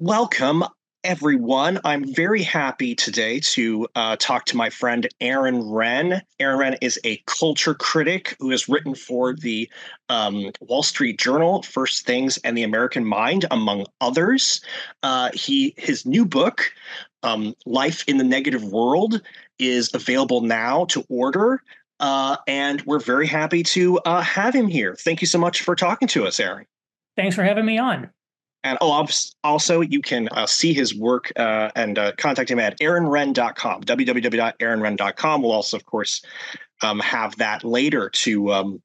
Welcome, everyone. I'm very happy today to uh, talk to my friend Aaron Renn. Aaron Renn is a culture critic who has written for the um, Wall Street Journal, First Things, and the American Mind, among others. Uh, he his new book, um, Life in the Negative World, is available now to order. Uh, and we're very happy to uh, have him here. Thank you so much for talking to us, Aaron. Thanks for having me on. And oh, also, you can uh, see his work uh, and uh, contact him at aaronrenn.com, www.aaronrenn.com. We'll also, of course, um, have that later to um,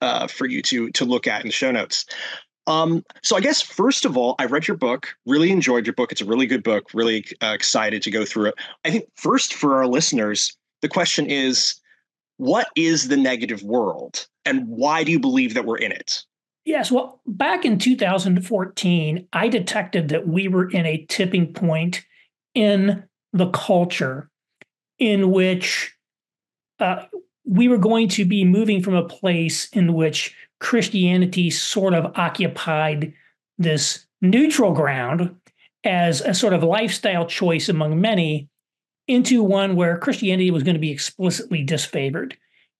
uh, for you to to look at in the show notes. Um, so I guess first of all, I read your book, really enjoyed your book. It's a really good book. Really uh, excited to go through it. I think first for our listeners, the question is, what is the negative world, and why do you believe that we're in it? Yes. Well, back in 2014, I detected that we were in a tipping point in the culture in which uh, we were going to be moving from a place in which Christianity sort of occupied this neutral ground as a sort of lifestyle choice among many into one where Christianity was going to be explicitly disfavored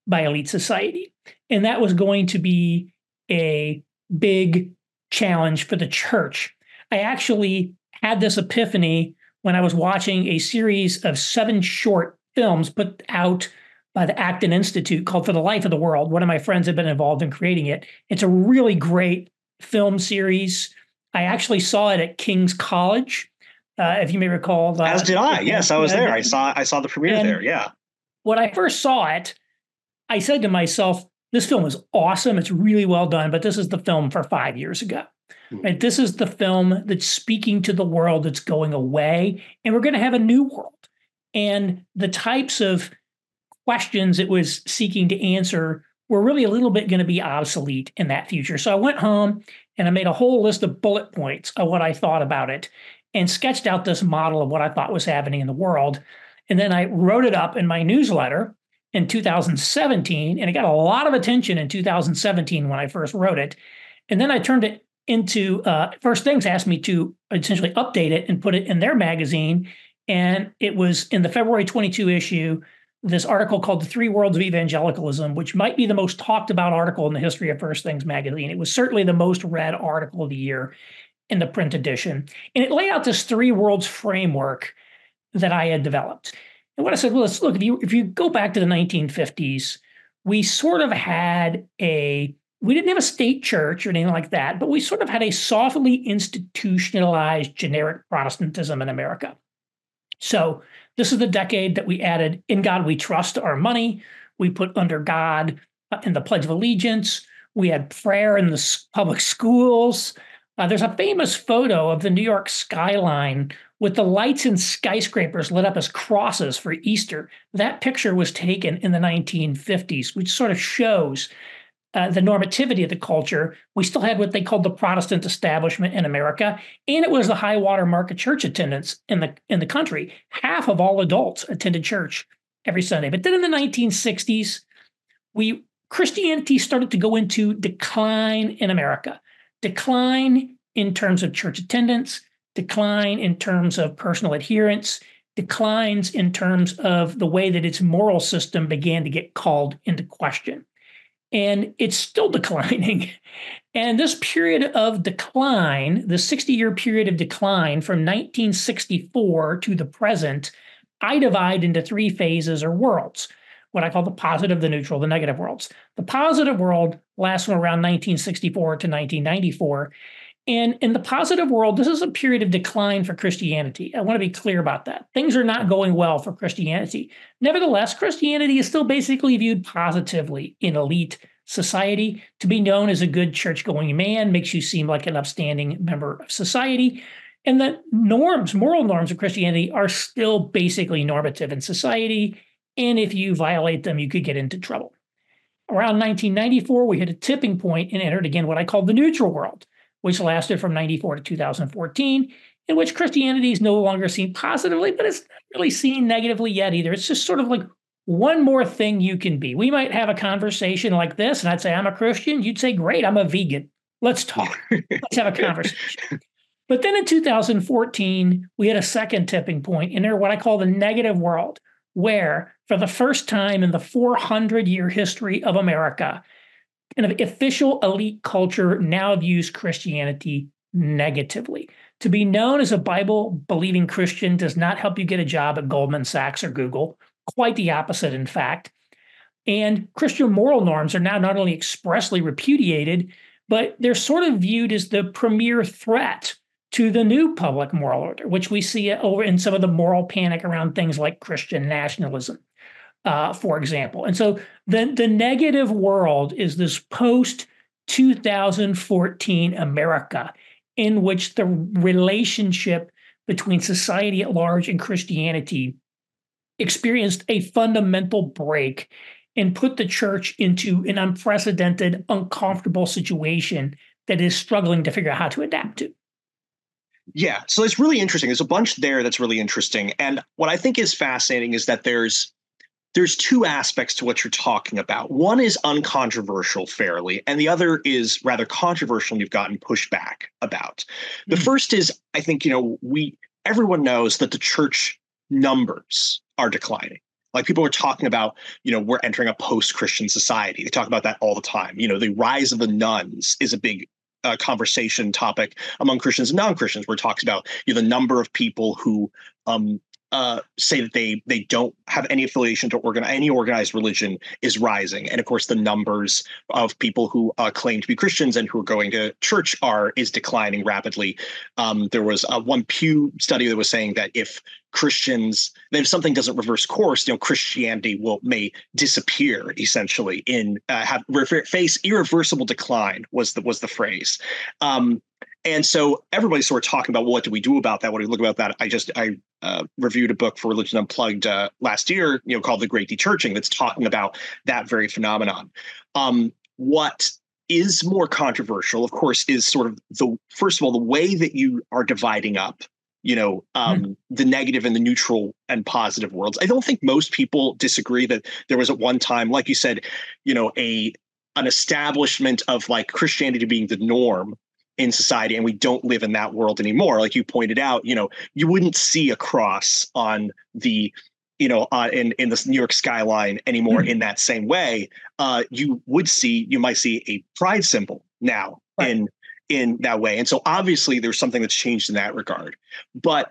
by elite society. And that was going to be a big challenge for the church. I actually had this epiphany when I was watching a series of seven short films put out by the Acton Institute called For the Life of the World. One of my friends had been involved in creating it. It's a really great film series. I actually saw it at King's College, uh, if you may recall. Uh, As did I. Yes, I was there. I saw I saw the premiere there. Yeah. When I first saw it, I said to myself, this film is awesome. It's really well done, but this is the film for five years ago. Hmm. Right? This is the film that's speaking to the world that's going away, and we're going to have a new world. And the types of questions it was seeking to answer were really a little bit going to be obsolete in that future. So I went home and I made a whole list of bullet points of what I thought about it and sketched out this model of what I thought was happening in the world. And then I wrote it up in my newsletter in 2017, and it got a lot of attention in 2017 when I first wrote it. And then I turned it into uh, First Things asked me to essentially update it and put it in their magazine. And it was in the February 22 issue, this article called The Three Worlds of Evangelicalism, which might be the most talked about article in the history of First Things magazine. It was certainly the most read article of the year in the print edition. And it laid out this three worlds framework that I had developed. And what I said, let's look, if you if you go back to the 1950s, we sort of had a we didn't have a state church or anything like that, but we sort of had a softly institutionalized generic Protestantism in America. So this is the decade that we added in God we trust our money. We put under God uh, in the Pledge of Allegiance. We had prayer in the public schools. Uh, there's a famous photo of the New York skyline with the lights and skyscrapers lit up as crosses for Easter. That picture was taken in the 1950s, which sort of shows uh, the normativity of the culture. We still had what they called the Protestant establishment in America, and it was the high water mark of church attendance in the in the country. Half of all adults attended church every Sunday. But then in the 1960s, we Christianity started to go into decline in America decline in terms of church attendance, decline in terms of personal adherence, declines in terms of the way that its moral system began to get called into question. And it's still declining. And this period of decline, the 60 year period of decline from 1964 to the present, I divide into three phases or worlds what I call the positive, the neutral, the negative worlds. The positive world lasts from around 1964 to 1994. And in the positive world, this is a period of decline for Christianity. I want to be clear about that. Things are not going well for Christianity. Nevertheless, Christianity is still basically viewed positively in elite society. To be known as a good church going man makes you seem like an upstanding member of society. And the norms, moral norms of Christianity are still basically normative in society. And if you violate them, you could get into trouble. Around 1994, we hit a tipping point and entered again what I call the neutral world, which lasted from 94 to 2014, in which Christianity is no longer seen positively, but it's not really seen negatively yet either. It's just sort of like one more thing you can be. We might have a conversation like this, and I'd say, I'm a Christian. You'd say, Great, I'm a vegan. Let's talk. Let's have a conversation. But then in 2014, we had a second tipping point in there, what I call the negative world, where for the first time in the 400 year history of America, an official elite culture now views Christianity negatively. To be known as a Bible believing Christian does not help you get a job at Goldman Sachs or Google. Quite the opposite, in fact. And Christian moral norms are now not only expressly repudiated, but they're sort of viewed as the premier threat to the new public moral order, which we see over in some of the moral panic around things like Christian nationalism, uh, for example. And so the, the negative world is this post 2014 America in which the relationship between society at large and Christianity experienced a fundamental break and put the church into an unprecedented, uncomfortable situation that is struggling to figure out how to adapt to. Yeah, so it's really interesting. There's a bunch there that's really interesting. And what I think is fascinating is that there's there's two aspects to what you're talking about. One is uncontroversial fairly, and the other is rather controversial and you've gotten pushback about. The mm-hmm. first is I think, you know, we everyone knows that the church numbers are declining. Like people are talking about, you know, we're entering a post-Christian society. They talk about that all the time. You know, the rise of the nones is a big uh, conversation topic among Christians and non-Christians, where it talks about you know, the number of people who um, uh, say that they they don't have any affiliation to organ any organized religion is rising, and of course the numbers of people who uh, claim to be Christians and who are going to church are is declining rapidly. Um, there was uh, one Pew study that was saying that if Christians, if something doesn't reverse course, you know, Christianity will may disappear essentially in uh, have face irreversible decline was the was the phrase. Um, and so everybody's sort of talking about well, what do we do about that? What do we look about that? I just I uh, reviewed a book for Religion Unplugged uh, last year, you know, called The Great Dechurching, that's talking about that very phenomenon. Um, what is more controversial, of course, is sort of the first of all the way that you are dividing up, you know, um, mm. the negative and the neutral and positive worlds. I don't think most people disagree that there was at one time, like you said, you know, a an establishment of like Christianity being the norm in society and we don't live in that world anymore. Like you pointed out you know you wouldn't see a cross on the you know uh, in in the new york skyline anymore mm-hmm. in that same way. Uh, you would see you might see a pride symbol now right. in in that way. And so obviously there's something that's changed in that regard. But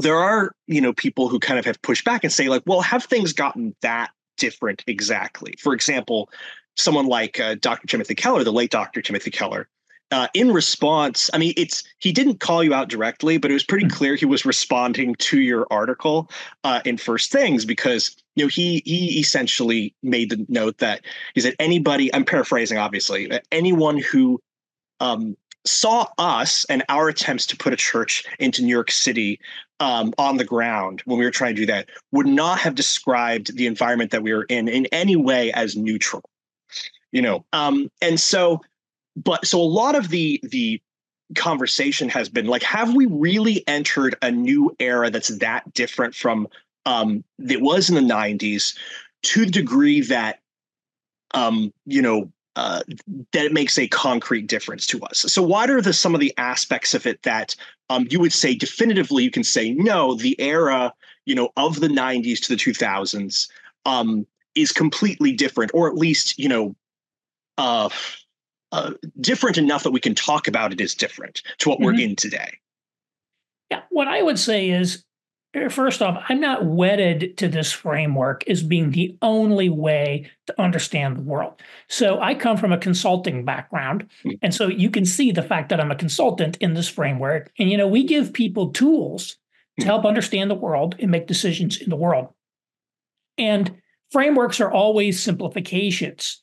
there are you know people who kind of have pushed back and say like well have things gotten that different exactly? For example someone like uh, dr timothy keller the late dr timothy keller uh, in response, I mean, it's he didn't call you out directly, but it was pretty hmm. clear he was responding to your article uh, in First Things because you know he he essentially made the note that he said anybody. I'm paraphrasing, obviously, anyone who um, saw us and our attempts to put a church into New York City um, on the ground when we were trying to do that would not have described the environment that we were in in any way as neutral. You know, um, and so but so a lot of the the conversation has been like have we really entered a new era that's that different from um it was in the 90s to the degree that um you know uh, that it makes a concrete difference to us. So, what are the some of the aspects of it that um, you would say definitively? You can say no. The era, you know, of the '90s to the 2000s um, is completely different, or at least, you know, uh, uh, different enough that we can talk about it as different to what mm-hmm. we're in today. Yeah, what I would say is uh, first off, I'm not wedded to this framework as being the only way to understand the world. So I come from a consulting background. Mm-hmm. And so you can see the fact that I'm a consultant in this framework. And, you know, we give people tools to hmm. help understand the world and make decisions in the world. And frameworks are always simplifications.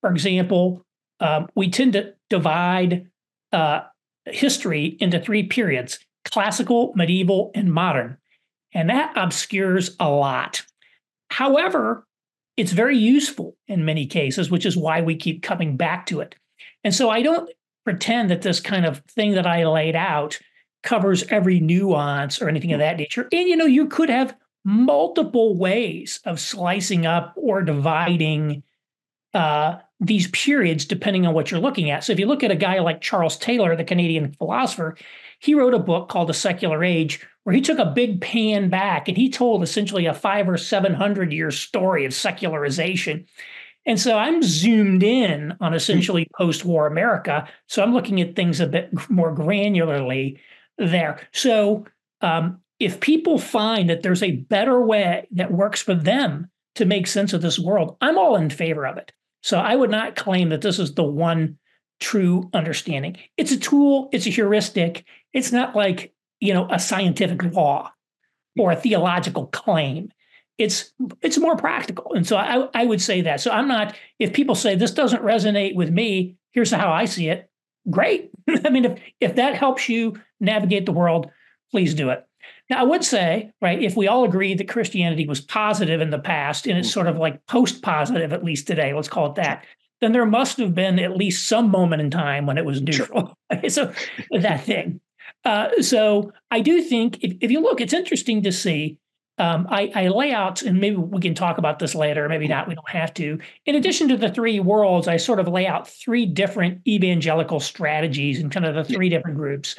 For example, um, we tend to divide uh, history into three periods classical, medieval, and modern. And that obscures a lot. However, it's very useful in many cases, which is why we keep coming back to it. And so I don't pretend that this kind of thing that I laid out covers every nuance or anything of that nature. And you know, you could have multiple ways of slicing up or dividing uh, these periods depending on what you're looking at. So if you look at a guy like Charles Taylor, the Canadian philosopher, he wrote a book called The Secular Age, where he took a big pan back and he told essentially a five or 700 year story of secularization. And so I'm zoomed in on essentially post war America. So I'm looking at things a bit more granularly there. So um, if people find that there's a better way that works for them to make sense of this world, I'm all in favor of it. So I would not claim that this is the one true understanding. It's a tool, it's a heuristic. It's not like, you know, a scientific law or a theological claim. It's it's more practical. And so I, I would say that. So I'm not, if people say this doesn't resonate with me, here's how I see it. Great. I mean, if if that helps you navigate the world, please do it. Now, I would say, right, if we all agree that Christianity was positive in the past and it's sort of like post positive, at least today, let's call it that, then there must have been at least some moment in time when it was neutral. Sure. so that thing. Uh, so I do think if, if you look, it's interesting to see. Um, I, I, lay out, and maybe we can talk about this later, maybe not, we don't have to. In addition to the three worlds, I sort of lay out three different evangelical strategies and kind of the three yeah. different groups.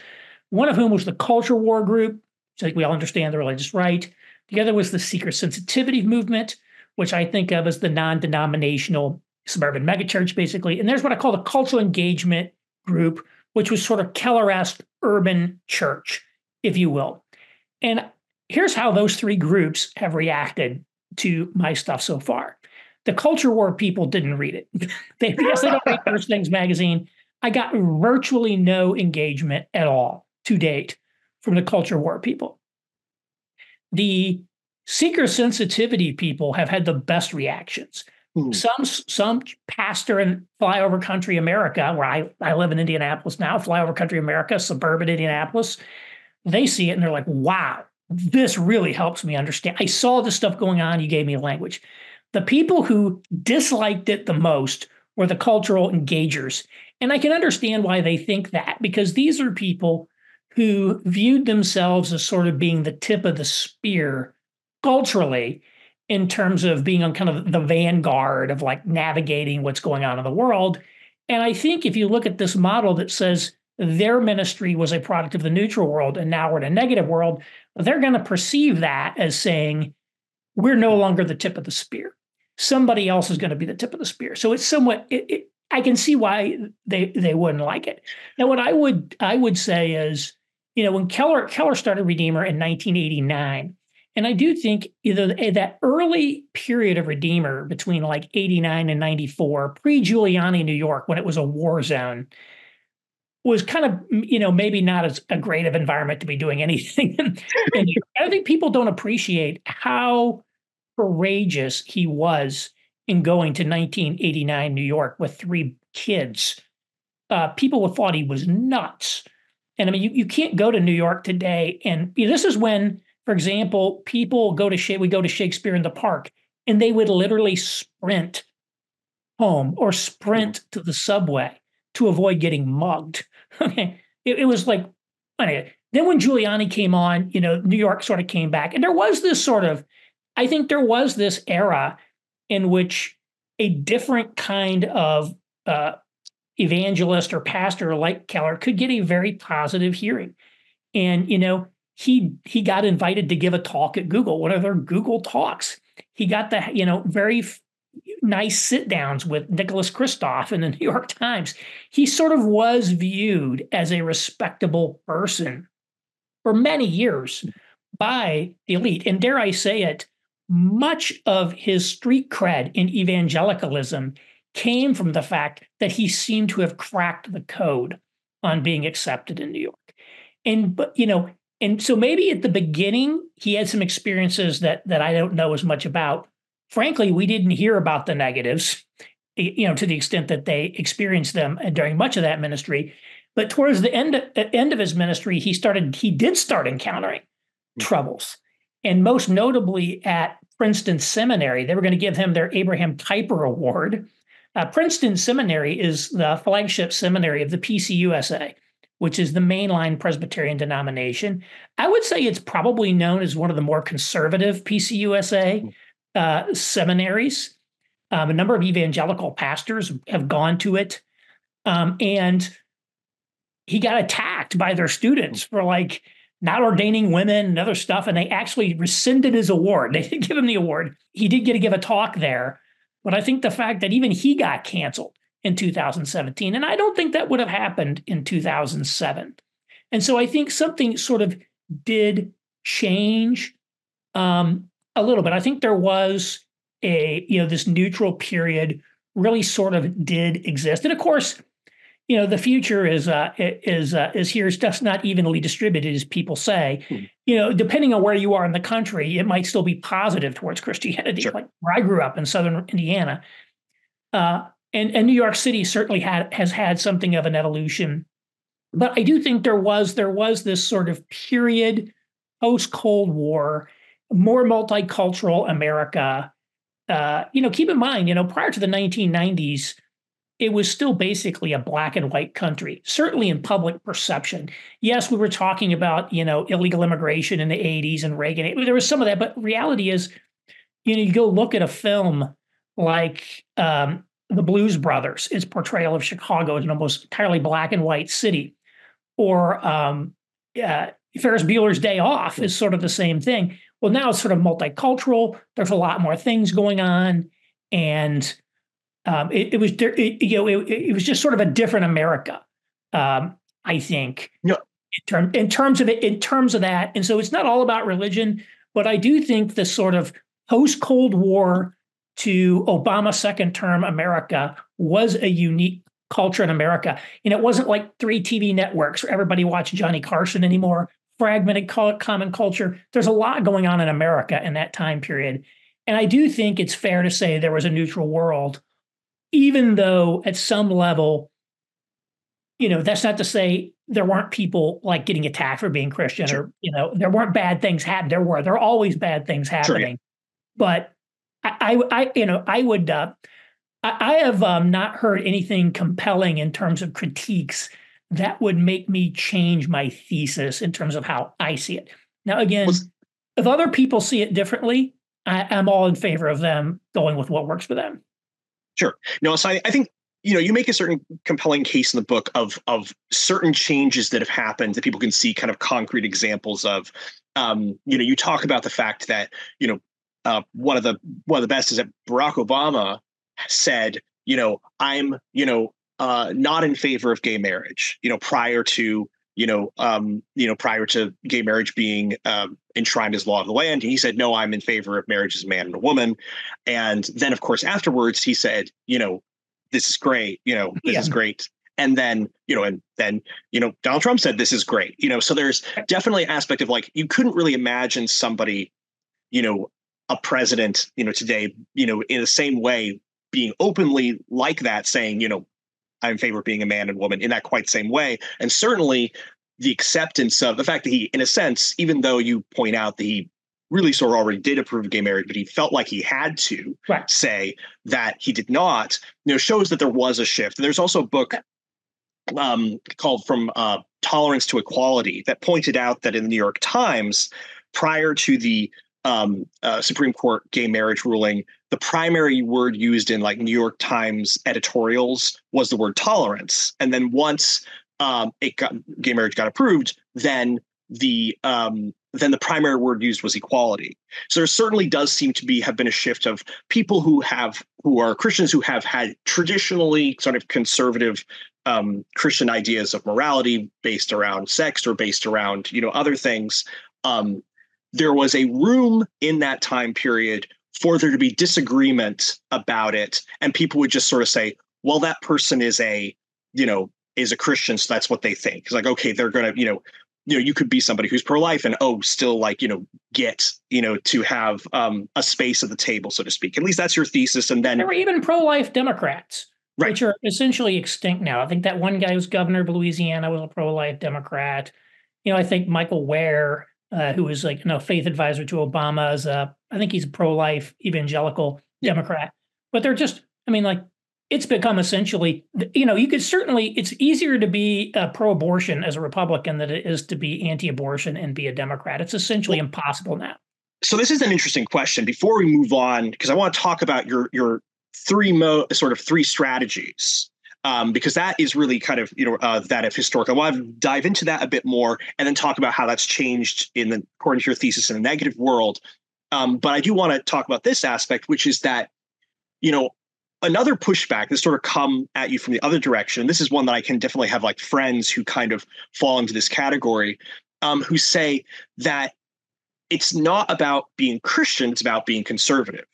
One of whom was the culture war group, I think we all understand the religious right. The other was the seeker sensitivity movement, which I think of as the non denominational suburban megachurch, basically. And there's what I call the cultural engagement group, which was sort of Keller esque urban church, if you will. And here's how those three groups have reacted to my stuff so far. The culture war people didn't read it. they, yes, they don't read First Things magazine. I got virtually no engagement at all to date from the culture war people. The seeker sensitivity people have had the best reactions. Mm. Some some pastor in flyover country America, where I, I live in Indianapolis now, flyover country America, suburban Indianapolis, they see it and they're like, wow, this really helps me understand. I saw this stuff going on. You gave me a language. The people who disliked it the most were the cultural engagers. And I can understand why they think that because these are people who viewed themselves as sort of being the tip of the spear culturally in terms of being on kind of the vanguard of like navigating what's going on in the world. And I think if you look at this model that says their ministry was a product of the neutral world and now we're in a negative world, they're going to perceive that as saying, we're no longer the tip of the spear. Somebody else is going to be the tip of the spear. So it's somewhat, it, it, I can see why they, they wouldn't like it. Now, what I would I would say is you know, when Keller Keller started Redeemer in 1989, and I do think either eh, that early period of Redeemer between like 89 and 94, pre-Giuliani New York, when it was a war zone, was kind of, you know, maybe not as a great of environment to be doing anything. and I think people don't appreciate how courageous he was in going to 1989 New York with three kids. Uh, people thought he was nuts. And I mean, you, you can't go to New York today. And you know, this is when, for example, people go to we go to Shakespeare in the Park, and they would literally sprint home or sprint to the subway to avoid getting mugged. Okay, it, it was like anyway. Then when Giuliani came on, you know, New York sort of came back, and there was this sort of, I think there was this era in which a different kind of uh, evangelist or pastor like Keller could get a very positive hearing. And, you know, he he got invited to give a talk at Google, one of their Google talks. He got the, you know, very f- nice sit downs with Nicholas Kristof in the New York Times. He sort of was viewed as a respectable person for many years by the elite. And dare I say it, much of his street cred in evangelicalism came from the fact that he seemed to have cracked the code on being accepted in New York. And but you know, and so maybe at the beginning he had some experiences that that I don't know as much about. Frankly, we didn't hear about the negatives, you know, to the extent that they experienced them during much of that ministry. But towards the end end of his ministry, he started he did start encountering mm-hmm. troubles, and most notably at Princeton Seminary, they were going to give him their Abraham Kuyper Award uh, Princeton Seminary is the flagship seminary of the PCUSA, which is the mainline Presbyterian denomination. I would say it's probably known as one of the more conservative PCUSA uh, seminaries. Um, a number of evangelical pastors have gone to it. Um, and he got attacked by their students for like not ordaining women and other stuff. And they actually rescinded his award. They didn't give him the award. He did get to give a talk there. But I think the fact that even he got canceled in 2017, and I don't think that would have happened in 2007. And so I think something sort of did change um, a little bit. I think there was a, you know, this neutral period really sort of did exist. And of course, you know, the future is uh, is uh, is here. It's not evenly distributed, as people say. Hmm. You know, depending on where you are in the country, it might still be positive towards Christianity. Sure. Like where I grew up in Southern Indiana, uh, and and New York City certainly had has had something of an evolution. But I do think there was there was this sort of period post Cold War, more multicultural America. Uh, you know, keep in mind, you know, prior to the 1990s it was still basically a black and white country, certainly in public perception. Yes, we were talking about, you know, illegal immigration in the 80s and Reagan. There was some of that, but reality is, you know, you go look at a film like um, The Blues Brothers, its portrayal of Chicago as an almost entirely black and white city, or um, uh, Ferris Bueller's Day Off is sort of the same thing. Well, now it's sort of multicultural. There's a lot more things going on. And um, it, it, was it, you know it, it, was just sort of a different America. Um, I think. Yeah. In, term, in terms of it, in terms of that, and so it's not all about religion, but I do think the sort of post Cold War to Obama second term America was a unique culture in America, and it wasn't like three TV networks where everybody watched Johnny Carson anymore. Fragmented common culture. There's a lot going on in America in that time period, and I do think it's fair to say there was a neutral world even though at some level, you know, that's not to say there weren't people like getting attacked for being Christian sure. or, you know, there weren't bad things happening. There were, there are always bad things happening. Sure, yeah. But I, I, I, you know, I would, uh, I, I have um, not heard anything compelling in terms of critiques that would make me change my thesis in terms of how I see it. Now, again, Was, if other people see it differently, I, I'm all in favor of them going with what works for them. Sure. No, so I, I think you know you make a certain compelling case in the book of of certain changes that have happened that people can see kind of concrete examples of. Um, you know, you talk about the fact that you know uh, one of the one of the best is that Barack Obama said, you know, I'm you know uh, not in favor of gay marriage. You know, prior to you know, um, you know, prior to gay marriage being um, enshrined as law of the land, he said, "No, I'm in favor of marriage as a man and a woman." And then, of course, afterwards, he said, "You know, this is great. You know, this yeah. is great." And then, you know, and then, you know, Donald Trump said, "This is great." You know, so there's definitely an aspect of like you couldn't really imagine somebody, you know, a president, you know, today, you know, in the same way being openly like that, saying, you know, I'm in favor of being a man and woman in that quite same way. And certainly the acceptance of the fact that he, in a sense, even though you point out that he really sort of already did approve of gay marriage, but he felt like he had to right. say that he did not, you know, shows that there was a shift. And there's also a book um, called From uh, Tolerance to Equality that pointed out that in the New York Times, prior to the um, uh, Supreme Court gay marriage ruling, the primary word used in like New York Times editorials was the word tolerance. And then once um, it got gay marriage got approved, then the um, then the primary word used was equality. So there certainly does seem to be have been a shift of people who have who are Christians who have had traditionally sort of conservative um, Christian ideas of morality based around sex or based around you know other things. Um, there was a room in that time period for there to be disagreement about it. And people would just sort of say well that person is a you know is a christian so that's what they think. It's like okay they're gonna you know you know you could be somebody who's pro-life and oh still like you know get you know to have um a space at the table so to speak. At least that's your thesis and then there were even pro-life democrats right. which are essentially extinct now. I think that one guy who's governor of louisiana was a pro-life democrat. You know i think michael wear uh, who was like you know faith advisor to Obama as a I think he's a pro life evangelical yeah. Democrat. But they're just I mean like it's become essentially you know you could certainly it's easier to be uh, pro abortion as a Republican than it is to be anti abortion and be a Democrat. It's essentially impossible now. So this is an interesting question. Before we move on, because I want to talk about your your three mo sort of three strategies um, because that is really kind of you know uh, that of historical. I want to dive into that a bit more and then talk about how that's changed in the according to your thesis in a negative world. Um, but I do want to talk about this aspect, which is that you know another pushback that sort of come at you from the other direction. This is one that I can definitely have like friends who kind of fall into this category, um, who say that it's not about being Christian; it's about being conservative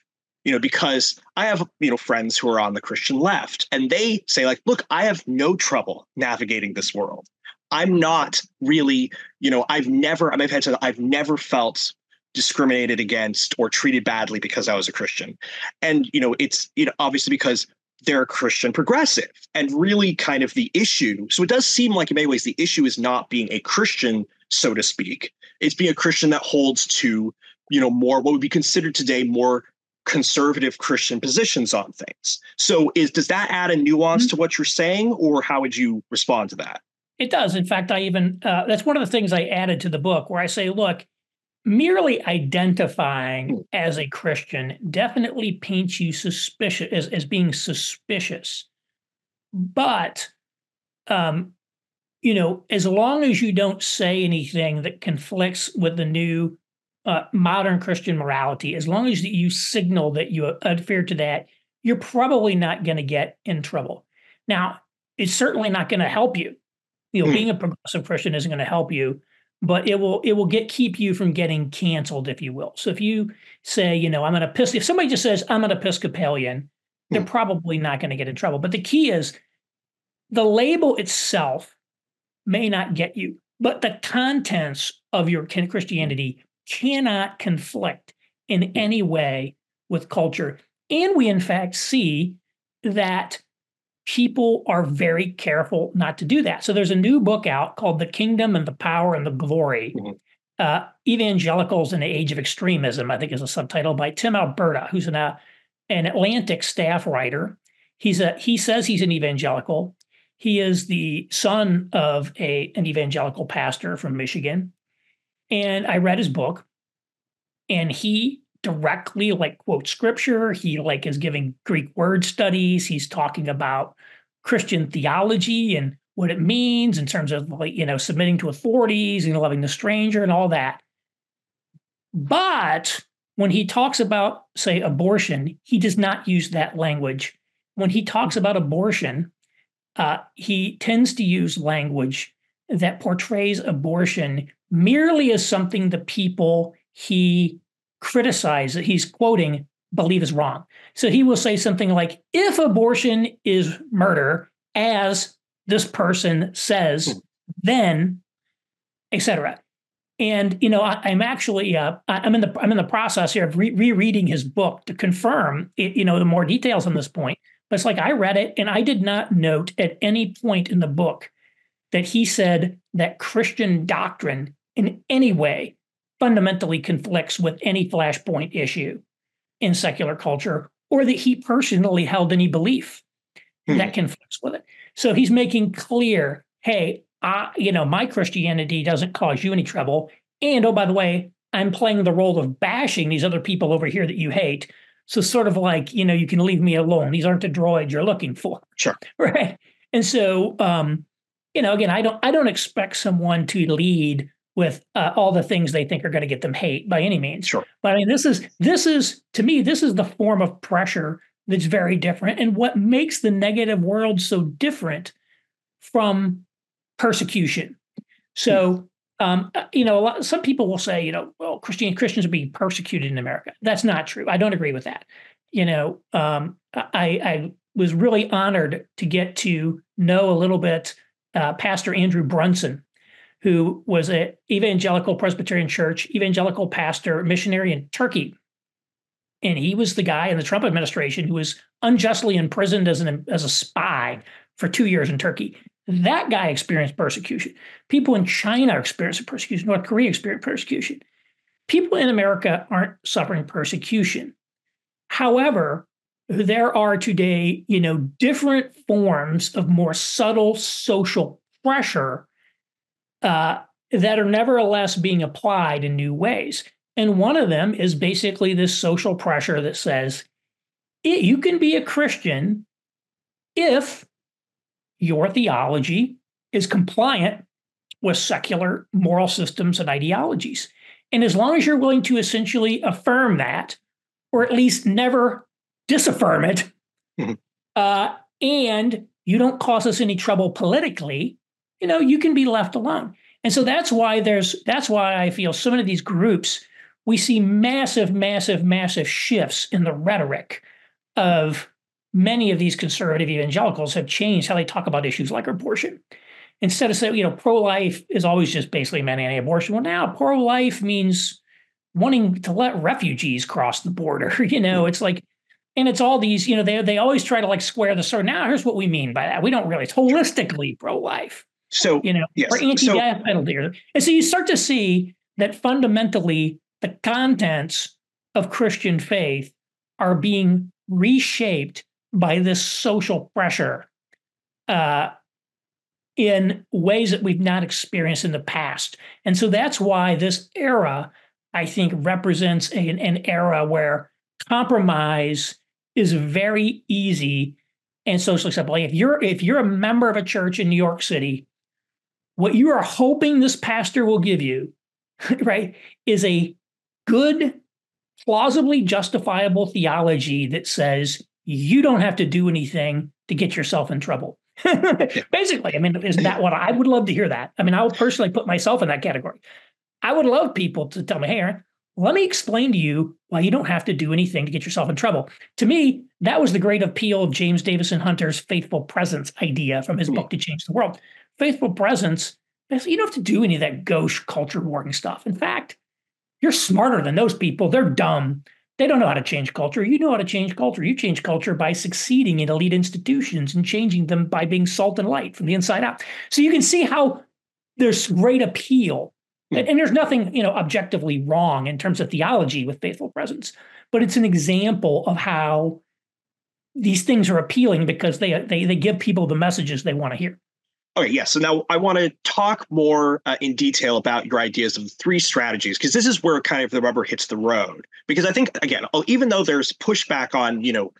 you know because i have you know friends who are on the christian left and they say like look i have no trouble navigating this world. I'm not really you know i've never i've had to i've never felt discriminated against or treated badly because i was a christian. And you know it's you know obviously because they're christian progressive and really kind of the issue so it does seem like in many ways the issue is not being a christian so to speak. It's being a christian that holds to you know more what would be considered today more conservative Christian positions on things. So is does that add a nuance mm-hmm. to what you're saying, or how would you respond to that? It does. In fact, I even uh, that's one of the things I added to the book where I say, look, merely identifying mm-hmm. as a Christian definitely paints you suspicious as, as being suspicious. But um, you know, as long as you don't say anything that conflicts with the new uh, modern Christian morality, as long as you signal that you adhere to that, you're probably not going to get in trouble. Now, it's certainly not going to help you. You know, mm. being a progressive Christian isn't going to help you, but it will it will get keep you from getting canceled, if you will. So if you say, you know, I'm an Episcopalian, if somebody just says I'm an Episcopalian, mm. they're hmm. probably not going to get in trouble. But the key is the label itself may not get you, but the contents of your Christianity cannot conflict in any way with culture. And we, in fact, see that people are very careful not to do that. So there's a new book out called The Kingdom and the Power and the Glory. Mm-hmm. Uh, Evangelicals in the Age of Extremism, I think is a subtitle by Tim Alberta, who's an, uh, an Atlantic staff writer. He's a he says he's an evangelical. He is the son of a an evangelical pastor from Michigan. And I read his book, and he directly like quotes scripture. He like is giving Greek word studies. He's talking about Christian theology and what it means in terms of like, you know, submitting to authorities and loving the stranger and all that. But when he talks about, say, abortion, he does not use that language. When he talks about abortion, uh, he tends to use language that portrays abortion merely as something the people he criticizes, that he's quoting, believe is wrong. So he will say something like, if abortion is murder, as this person says, hmm. then, etc. And you know, I, am actually uh, I'm in the I'm in the process here of re- rereading his book to confirm it, you know the more details on this point. But it's like I read it and I did not note at any point in the book that he said that Christian doctrine in any way fundamentally conflicts with any flashpoint issue in secular culture or that he personally held any belief hmm. that conflicts with it. So he's making clear, hey, I, you know, my Christianity doesn't cause you any trouble. And oh, by the way, I'm playing the role of bashing these other people over here that you hate. So sort of like, you know, you can leave me alone. These aren't the droids you're looking for. Sure. Right. And so um, you know, again, I don't I don't expect someone to lead with uh, all the things they think are going to get them hate by any means. Sure. But I mean, this is this is to me this is the form of pressure that's very different, and what makes the negative world so different from persecution. So. Um, uh, you know, lot, some people will say, you know, well, Christian Christians are being persecuted in America. That's not true. I don't agree with that. You know, um, I, I was really honored to get to know a little bit uh, Pastor Andrew Brunson, who was an evangelical Presbyterian church, evangelical pastor, missionary in Turkey. And he was the guy in the Trump administration who was unjustly imprisoned as, an, as a spy for two years in Turkey. That guy experienced persecution. People in China experienced persecution. North Korea experienced persecution. People in America aren't suffering persecution. However, there are today, you know, different forms of more subtle social pressure uh, that are nevertheless being applied in new ways. And one of them is basically this social pressure that says, you can be a Christian if your theology is compliant with secular moral systems and ideologies. And as long as you're willing to essentially affirm that, or at least never disaffirm it, mm-hmm. uh, and you don't cause us any trouble politically, you know, you can be left alone. And so that's why there's that's why I feel so many of these groups we see massive, massive, massive shifts in the rhetoric of many of these conservative evangelicals have changed how they talk about issues like abortion. Instead of saying, you know, pro-life is always just basically meant anti-abortion. Well, now pro-life means wanting to let refugees cross the border. You know, it's like and it's all these, you know, they they always try to like square the sword. Now, here's what we mean by that. We don't really. It's holistically pro-life. So you know, yes. or anti-death so, penalty, and so you start to see that fundamentally the contents of Christian faith are being reshaped by this social pressure uh, in ways that we've not experienced in the past, and so that's why this era, I think, represents an, an era where compromise is very easy and socially acceptable. If you're if you're a member of a church in New York City, what you are hoping this pastor will give you, right, is a good, plausibly justifiable theology that says you don't have to do anything to get yourself in trouble. Basically, I mean, isn't that what I would love to hear that? I mean, I would personally put myself in that category. I would love people to tell me, hey, Aaron, let me explain to you why you don't have to do anything to get yourself in trouble. To me, that was the great appeal of James Davison Hunter's faithful presence idea from his mm-hmm. book to change the world. Faithful presence, you don't have to do any of that gauche culture warring stuff. In fact, you're smarter than those people. They're dumb. They don't know how to change culture. You know how to change culture. You change culture by succeeding in elite institutions and changing them by being salt and light from the inside out. So you can see how there's great appeal and, and there's nothing, you know, objectively wrong in terms of theology with faithful presence, but it's an example of how these things are appealing because they they they give people the messages they want to hear. Okay, yeah. So now I want to talk more uh, in detail about your ideas of the three strategies because this is where kind of the rubber hits the road. Because I think again, even though there's pushback on you know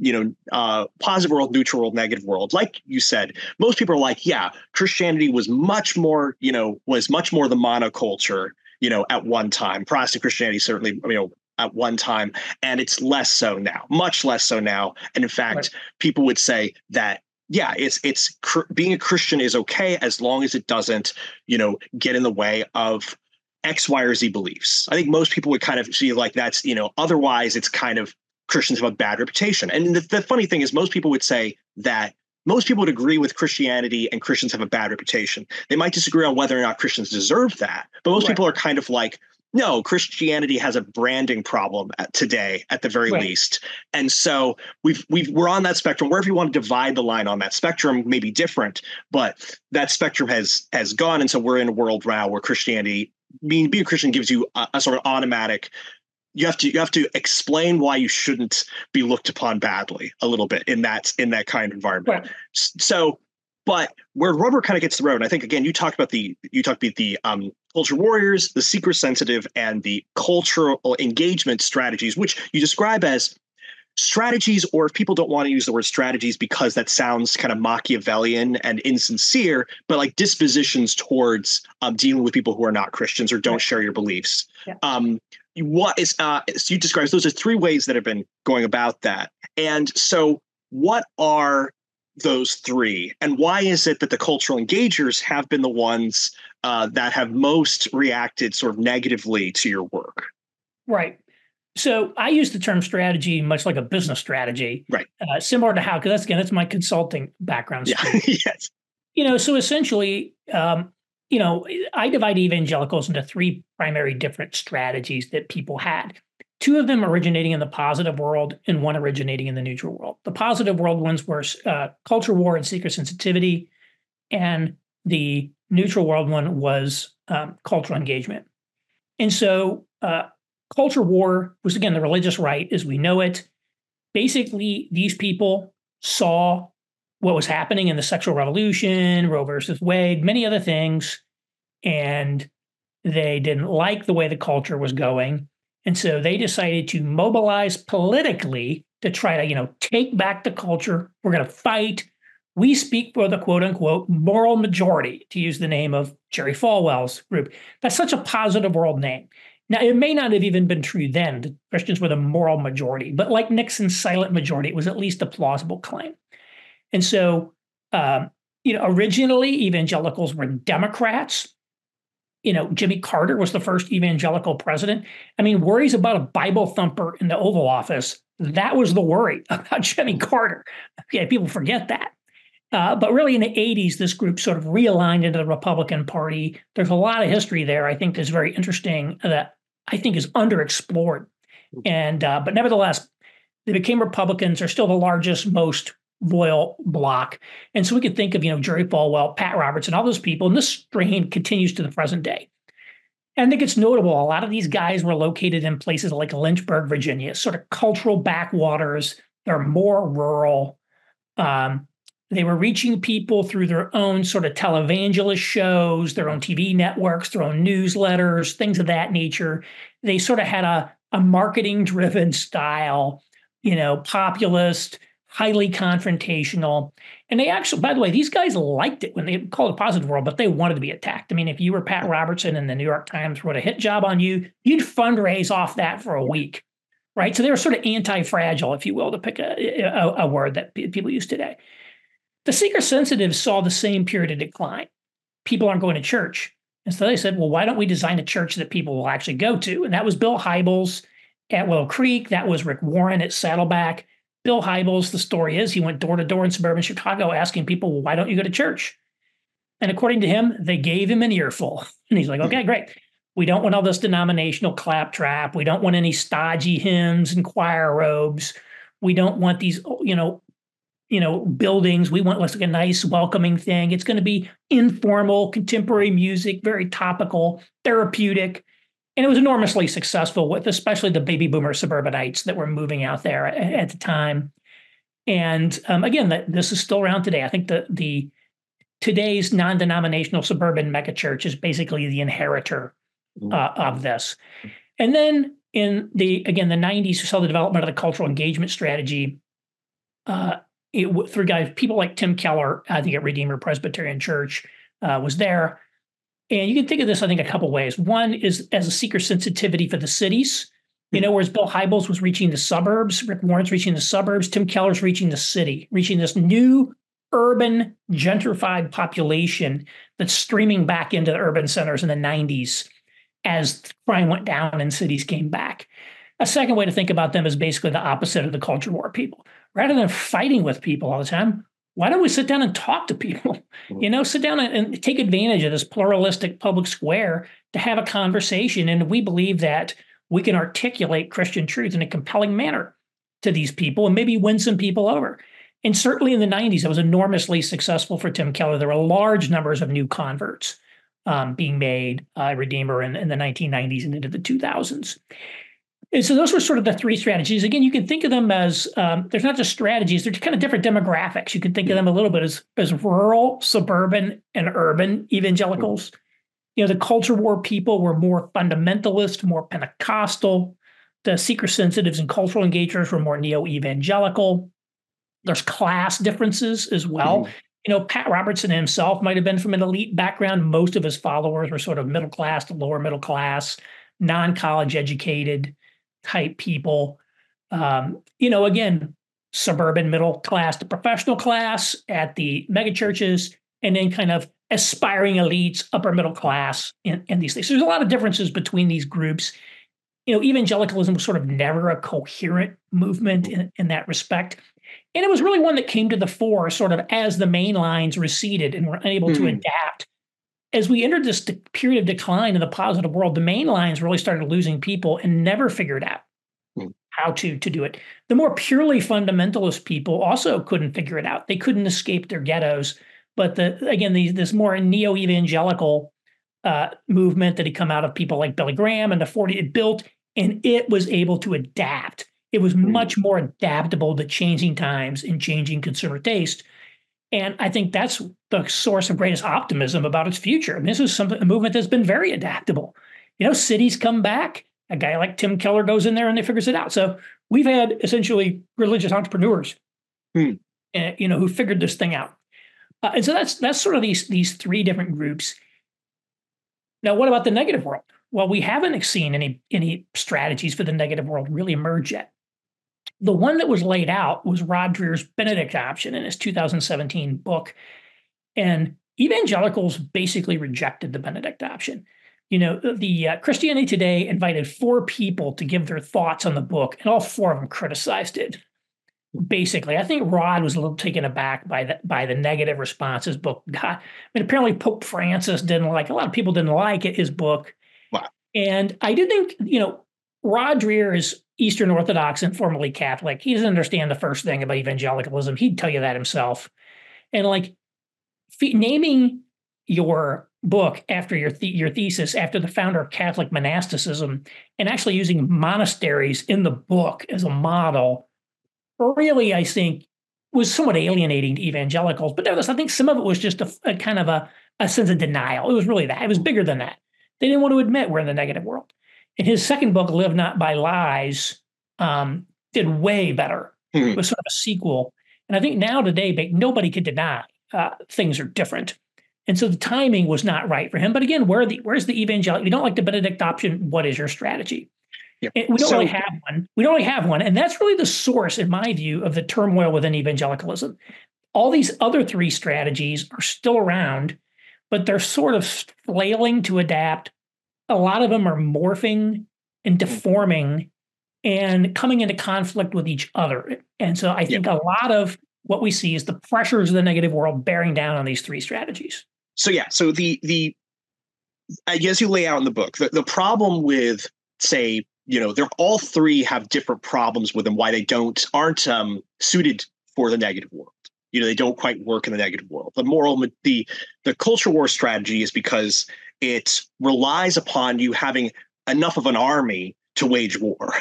you know, uh, positive world, neutral world, negative world. Like you said, most people are like, yeah, Christianity was much more, you know, was much more the monoculture, you know, at one time. Protestant Christianity certainly, you know, at one time, and it's less so now, much less so now. And in fact, right. people would say that yeah, it's it's being a Christian is okay as long as it doesn't, you know, get in the way of X, Y, or Z beliefs. I think most people would kind of see like that's, you know, otherwise it's kind of Christians have a bad reputation. And the, the funny thing is, most people would say that most people would agree with Christianity and Christians have a bad reputation. They might disagree on whether or not Christians deserve that, but most right. people are kind of like, no, Christianity has a branding problem at today, at the very right. least. And so we've we've we're on that spectrum. Wherever you want to divide the line on that spectrum may be different, but that spectrum has has gone. And so we're in a world now where Christianity being being a Christian gives you a, a sort of automatic you have to you have to explain why you shouldn't be looked upon badly a little bit in that in that kind of environment. Right. So, but where rubber kind of gets the road, and I think again, you talked about the you talked about the um, culture warriors, the seeker sensitive, and the cultural engagement strategies, which you describe as strategies, or if people don't want to use the word strategies because that sounds kind of Machiavellian and insincere, but like dispositions towards um, dealing with people who are not Christians or don't share your beliefs. Yeah. Um, what is uh, so you describe those are three ways that have been going about that. And so what are those three? And why is it that the cultural engagers have been the ones uh, that have most reacted sort of negatively to your work? Right. So i use the term strategy much like a business strategy right. uh, similar to how because that's again that's my consulting background yeah yes. You know so essentially um, you know, I divide evangelicals into three primary different strategies that people had. Two of them originating in the positive world and one originating in the neutral world. The positive world ones were uh, culture war and seeker sensitivity, and the neutral world one was um, cultural engagement. And so, uh, culture war was again the religious right as we know it. Basically, these people saw what was happening in the sexual revolution, Roe versus Wade, many other things. And they didn't like the way the culture was going. And so they decided to mobilize politically to try to, you know, take back the culture. We're going to fight. We speak for the quote unquote moral majority, to use the name of Jerry Falwell's group. That's such a positive world name. Now, it may not have even been true then. The Christians were the moral majority, but like Nixon's silent majority, it was at least a plausible claim. And so, um, you know, originally evangelicals were Democrats. You know, Jimmy Carter was the first evangelical president. I mean, worries about a Bible thumper in the Oval Office, that was the worry about Jimmy Carter. Yeah, people forget that. Uh, but really, in the 80s, this group sort of realigned into the Republican Party. There's a lot of history there, I think, is very interesting that I think is underexplored. And uh, but nevertheless, they became Republicans. They're still the largest, most loyal block. And so we could think of, you know, Jerry Falwell, Pat Robertson, all those people. And this strain continues to the present day. And I think it's notable. A lot of these guys were located in places like Lynchburg, Virginia, sort of cultural backwaters. They're more rural. Um, they were reaching people through their own sort of televangelist shows, their own TV networks, their own newsletters, things of that nature. They sort of had a, a marketing driven style, you know, populist, highly confrontational. And they actually, by the way, these guys liked it when they called it positive world, but they wanted to be attacked. I mean, if you were Pat Robertson and the New York Times wrote a hit job on you, you'd fundraise off that for a week, right? So they were sort of anti fragile, if you will, to pick a, a, a word that people use today. The seeker sensitives saw the same period of decline. People aren't going to church. And so they said, well, why don't we design a church that people will actually go to? And that was Bill Hybels at Willow Creek. That was Rick Warren at Saddleback. Bill Hybels, the story is he went door to door in suburban Chicago asking people, well, why don't you go to church? And according to him, they gave him an earful. And he's like, okay, great. We don't want all this denominational claptrap. We don't want any stodgy hymns and choir robes. We don't want these, you know, you know, buildings. We want like a nice, welcoming thing. It's going to be informal, contemporary music, very topical, therapeutic. And it was enormously successful with especially the baby boomer suburbanites that were moving out there at, the time. And um, again, that this is still around today. I think the the today's non-denominational suburban megachurch is basically the inheritor mm. uh, of this. And then in the again the 90s, we saw the development of the cultural engagement strategy. Uh, it, through guys, people like Tim Keller, I think at Redeemer Presbyterian Church, uh, was there. And you can think of this, I think, a couple ways. One is as a seeker sensitivity for the cities. You hmm. know, whereas Bill Hybels was reaching the suburbs, Rick Warren's reaching the suburbs, Tim Keller's reaching the city, reaching this new urban gentrified population that's streaming back into the urban centers in the 90s as crime went down and cities came back. A second way to think about them is basically the opposite of the culture war people rather than fighting with people all the time, why don't we sit down and talk to people? You know, sit down and, and take advantage of this pluralistic public square to have a conversation. And we believe that we can articulate Christian truth in a compelling manner to these people and maybe win some people over. And certainly in the 90s, it was enormously successful for Tim Keller. There were large numbers of new converts um, being made, uh, Redeemer, in, in the 1990s and into the 2000s. And so those were sort of the three strategies. Again, you can think of them as um, there's not just strategies; they're kind of different demographics. You can think of them a little bit as as rural, suburban, and urban evangelicals. You know, the culture war people were more fundamentalist, more Pentecostal. The seeker sensitives and cultural engagers were more neo evangelical. There's class differences as well. Mm-hmm. You know, Pat Robertson himself might have been from an elite background. Most of his followers were sort of middle class to lower middle class, non college educated type people. Um, you know, again, suburban middle class to professional class at the megachurches, and then kind of aspiring elites, upper middle class, in, in these things. So there's a lot of differences between these groups. You know, evangelicalism was sort of never a coherent movement in, in that respect. And it was really one that came to the fore sort of as the main lines receded and were unable mm-hmm. to adapt as we entered this period of decline in the positive world, the main lines really started losing people and never figured out mm. how to to do it. The more purely fundamentalist people also couldn't figure it out. They couldn't escape their ghettos. But the again, these this more neo evangelical uh, movement that had come out of people like Billy Graham and the 40 it built, and it was able to adapt. It was mm. much more adaptable to changing times and changing consumer taste and I think that's the source of greatest optimism about its future. And this is something a movement that's been very adaptable. You know, cities come back A guy like Tim Keller goes in there and they figures it out. So we've had essentially religious entrepreneurs, hmm. uh, you know, who figured this thing out. Uh, and so that's that's sort of these these three different groups. Now, what about the negative world? Well, we haven't seen any any strategies for the negative world really emerge yet. The one that was laid out was Rod Dreher's Benedict option in his 2017 book. And evangelicals basically rejected the Benedict option. You know, the uh, Christianity Today invited four people to give their thoughts on the book, and all four of them criticized it. Basically, I think Rod was a little taken aback by the by the negative responses book got. I mean, apparently Pope Francis didn't like a lot of people didn't like it, his book. Wow. And I did think, you know, Rod Dreher is Eastern Orthodox and formerly Catholic. He doesn't understand the first thing about evangelicalism. He'd tell you that himself. And like f- naming your book after your your thesis after the founder of Catholic monasticism and actually using monasteries in the book as a model really I think was somewhat alienating to evangelicals but nevertheless I think some of it was just a, a kind of a, a sense of denial it was really that it was bigger than that they didn't want to admit we're in the negative world and his second book, Live Not by Lies, um, did way better. Mm-hmm. It was sort of a sequel. And I think now today, nobody could deny uh, things are different. And so the timing was not right for him. But again, where the where's the evangelical? You don't like the Benedict option. What is your strategy? Yep. We don't so, really have one. We don't really have one. And that's really the source, in my view, of the turmoil within evangelicalism. All these other three strategies are still around, but they're sort of flailing to adapt a lot of them are morphing and mm-hmm. deforming and coming into conflict with each other. And so I think yep. a lot of what we see is the pressures of the negative world bearing down on these three strategies. So yeah, so the the I guess you lay out in the book the, the problem with say you know they're all three have different problems with them why they don't aren't um, suited for the negative world you know they don't quite work in the negative world the moral the the culture war strategy is because it relies upon you having enough of an army to wage war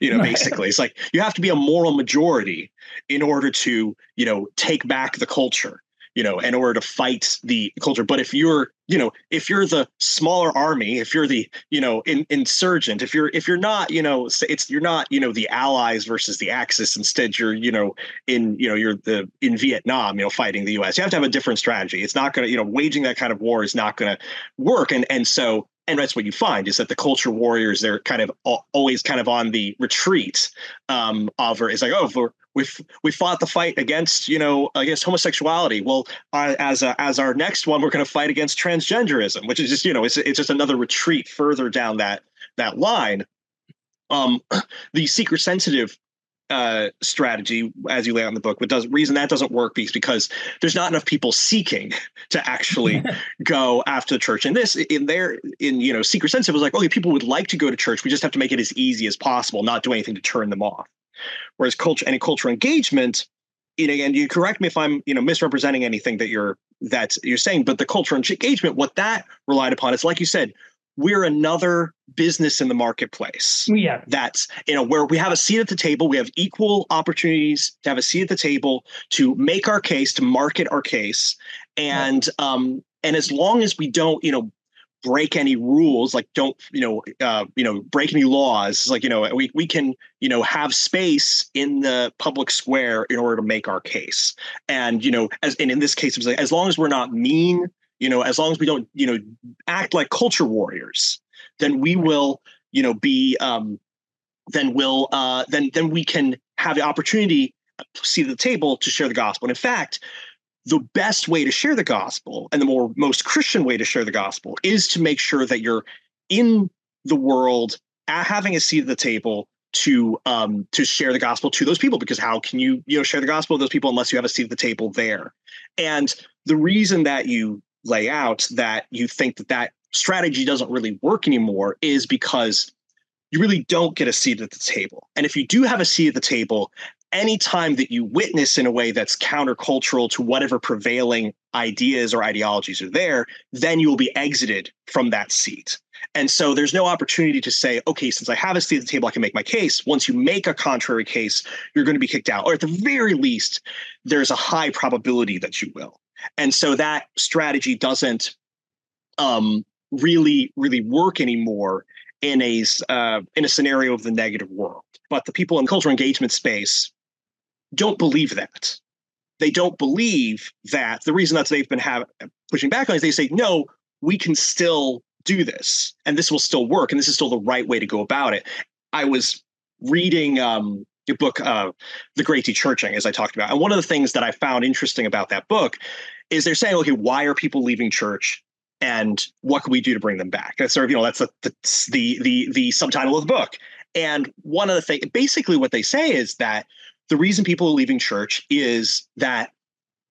you know basically it's like you have to be a moral majority in order to you know take back the culture you know in order to fight the culture but if you're you know if you're the smaller army if you're the you know in, insurgent if you're if you're not you know it's you're not you know the allies versus the axis instead you're you know in you know you're the in vietnam you know fighting the us you have to have a different strategy it's not going to you know waging that kind of war is not going to work and and so and that's what you find is that the culture warriors they're kind of always kind of on the retreat um of it's like oh we we fought the fight against you know against homosexuality. Well, as a, as our next one, we're going to fight against transgenderism, which is just you know it's it's just another retreat further down that that line. Um, the seeker sensitive uh, strategy, as you lay out in the book, but does reason that doesn't work because because there's not enough people seeking to actually go after the church. And this in there in you know secret sense, it was like, okay, people would like to go to church. We just have to make it as easy as possible, not do anything to turn them off. Whereas culture, any cultural engagement, you know, and you correct me if I'm, you know, misrepresenting anything that you're that you're saying, but the cultural engagement, what that relied upon is, like you said, we're another business in the marketplace. Yeah. That's, you know, where we have a seat at the table, we have equal opportunities to have a seat at the table to make our case, to market our case. And um, and as long as we don't, you know, break any rules like don't you know uh, you know break any laws like you know we, we can you know have space in the public square in order to make our case and you know as and in this case it was like, as long as we're not mean you know as long as we don't you know act like culture warriors then we will you know be um then we'll uh then then we can have the opportunity to see the table to share the gospel. And in fact the best way to share the gospel and the more most Christian way to share the gospel is to make sure that you're in the world having a seat at the table to um to share the gospel to those people because how can you you know share the gospel with those people unless you have a seat at the table there? And the reason that you lay out that you think that that strategy doesn't really work anymore is because you really don't get a seat at the table. And if you do have a seat at the table, anytime that you witness in a way that's countercultural to whatever prevailing ideas or ideologies are there, then you will be exited from that seat. And so there's no opportunity to say, okay, since I have a seat at the table, I can make my case. Once you make a contrary case, you're going to be kicked out. Or at the very least, there's a high probability that you will. And so that strategy doesn't um, really, really work anymore in a uh, in a scenario of the negative world. But the people in cultural engagement space don't believe that. They don't believe that the reason that they've been have, pushing back on is they say, no, we can still do this and this will still work and this is still the right way to go about it. I was reading um, your book, uh, The Great Dechurching, as I talked about. And one of the things that I found interesting about that book is they're saying, okay, why are people leaving church? And what can we do to bring them back? That's sort of, you know, that's the the the the subtitle of the book. And one of the things, basically, what they say is that the reason people are leaving church is that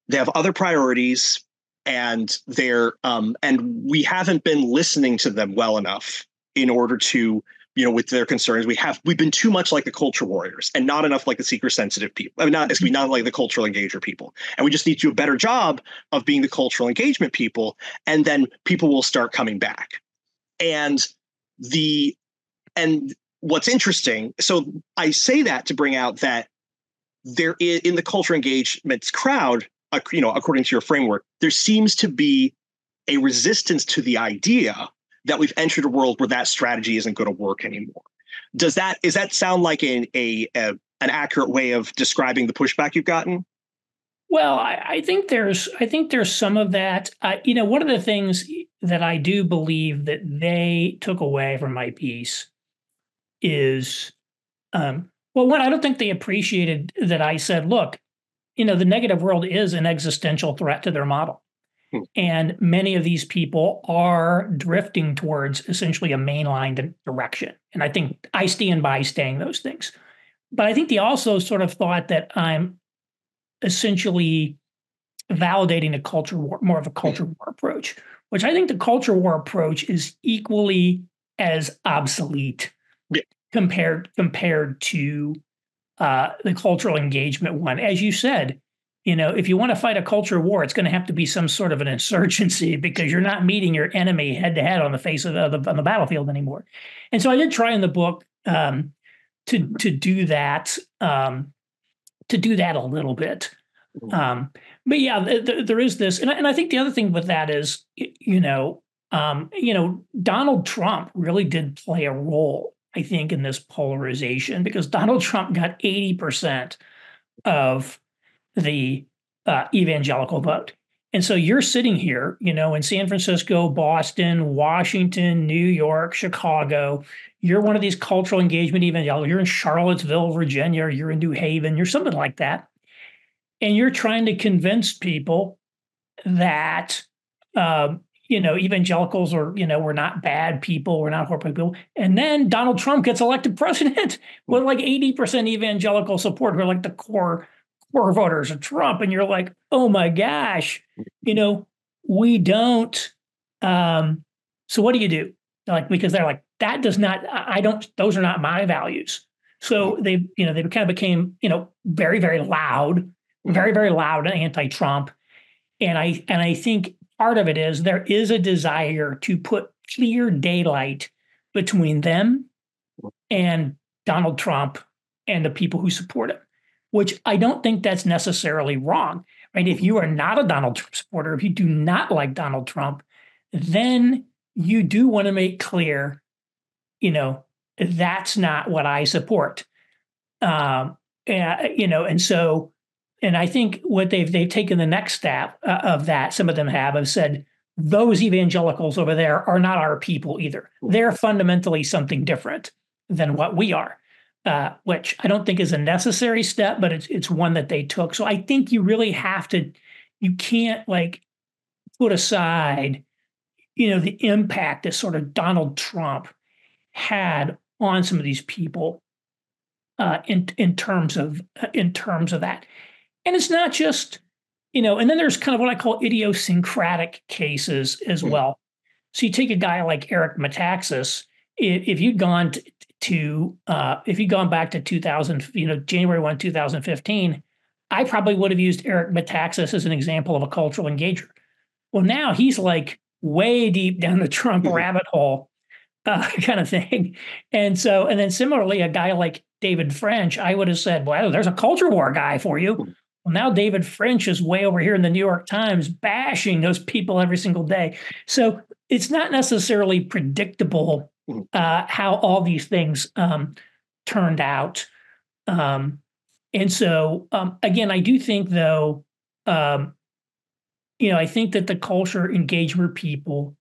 they have other priorities and they're um, and we haven't been listening to them well enough in order to you know with their concerns we have we've been too much like the culture warriors and not enough like the seeker sensitive people i mean not excuse me not like the cultural engager people. And we just need to do a better job of being the cultural engagement people and then people will start coming back. And the and what's interesting so i say that to bring out that there is in the culture engagements crowd you know, according to your framework, there seems to be a resistance to the idea that we've entered a world where that strategy isn't going to work anymore. Does that is that sound like a, a, a an accurate way of describing the pushback you've gotten? Well, I, I think there's I think there's some of that. Uh, you know, one of the things that I do believe that they took away from my piece is, um, well, one I don't think they appreciated that I said, look, you know, the negative world is an existential threat to their model. And many of these people are drifting towards essentially a mainline direction. And I think I stand by saying those things. But I think they also sort of thought that I'm essentially validating a culture war, more of a culture war approach, which I think the culture war approach is equally as obsolete yeah. compared compared to uh, the cultural engagement one. As you said, you know, if you want to fight a culture war, it's going to have to be some sort of an insurgency because you're not meeting your enemy head to head on the face of the, on the battlefield anymore. And so I did try in the book um, to to do that um, to do that a little bit. Mm-hmm. Um, but yeah, th- th- there is this, and I, and I think the other thing with that is, you know, um, you know, Donald Trump really did play a role I think, in this polarization because Donald Trump got 80% of the uh, evangelical vote. And so you're sitting here, you know, in San Francisco, Boston, Washington, New York, Chicago. You're one of these cultural engagement evangelicals. You're in Charlottesville, Virginia, you're in New Haven, you're something like that. And you're trying to convince people that um, you know, evangelicals are, you know, we're not bad people, we're not horrible people. And then Donald Trump gets elected president with like 80% evangelical support, who are like the core core voters of Trump. And you're like, oh my gosh, you know, we don't. Um, so what do you do? Like, because they're like, that does not, I don't, those are not my values. So they, you know, they kind of became, you know, very, very loud, very, very loud and anti-Trump. And I and I think part of it is there is a desire to put clear daylight between them and Donald Trump and the people who support him, which I don't think that's necessarily wrong. Right? If you are not a Donald Trump supporter, if you do not like Donald Trump, then you do want to make clear, you know, that's not what I support. Um, and, you know, and so and I think what they've they've taken the next step uh, of that. Some of them have have said those evangelicals over there are not our people either. They're fundamentally something different than what we are, uh, which I don't think is a necessary step, but it's it's one that they took. So I think you really have to, you can't like put aside, you know, the impact that sort of Donald Trump had on some of these people uh, in in terms of in terms of that. And it's not just, you know, and then there's kind of what I call idiosyncratic cases as hmm. well. So you take a guy like Eric Metaxas, if you'd gone to, uh, if you'd gone back to 2000, you know, January 1, 2015, I probably would have used Eric Metaxas as an example of a cultural engager. Well, now he's like way deep down the Trump rabbit hole uh, kind of thing. And so, and then similarly, a guy like David French, I would have said, well, there's a culture war guy for you. Hmm. Well, now David French is way over here in the New York Times bashing those people every single day. So it's not necessarily predictable. Uh, how all these things um, turned out. Um, and so, um, again, I do think, though, um, you know, I think that the culture engagement people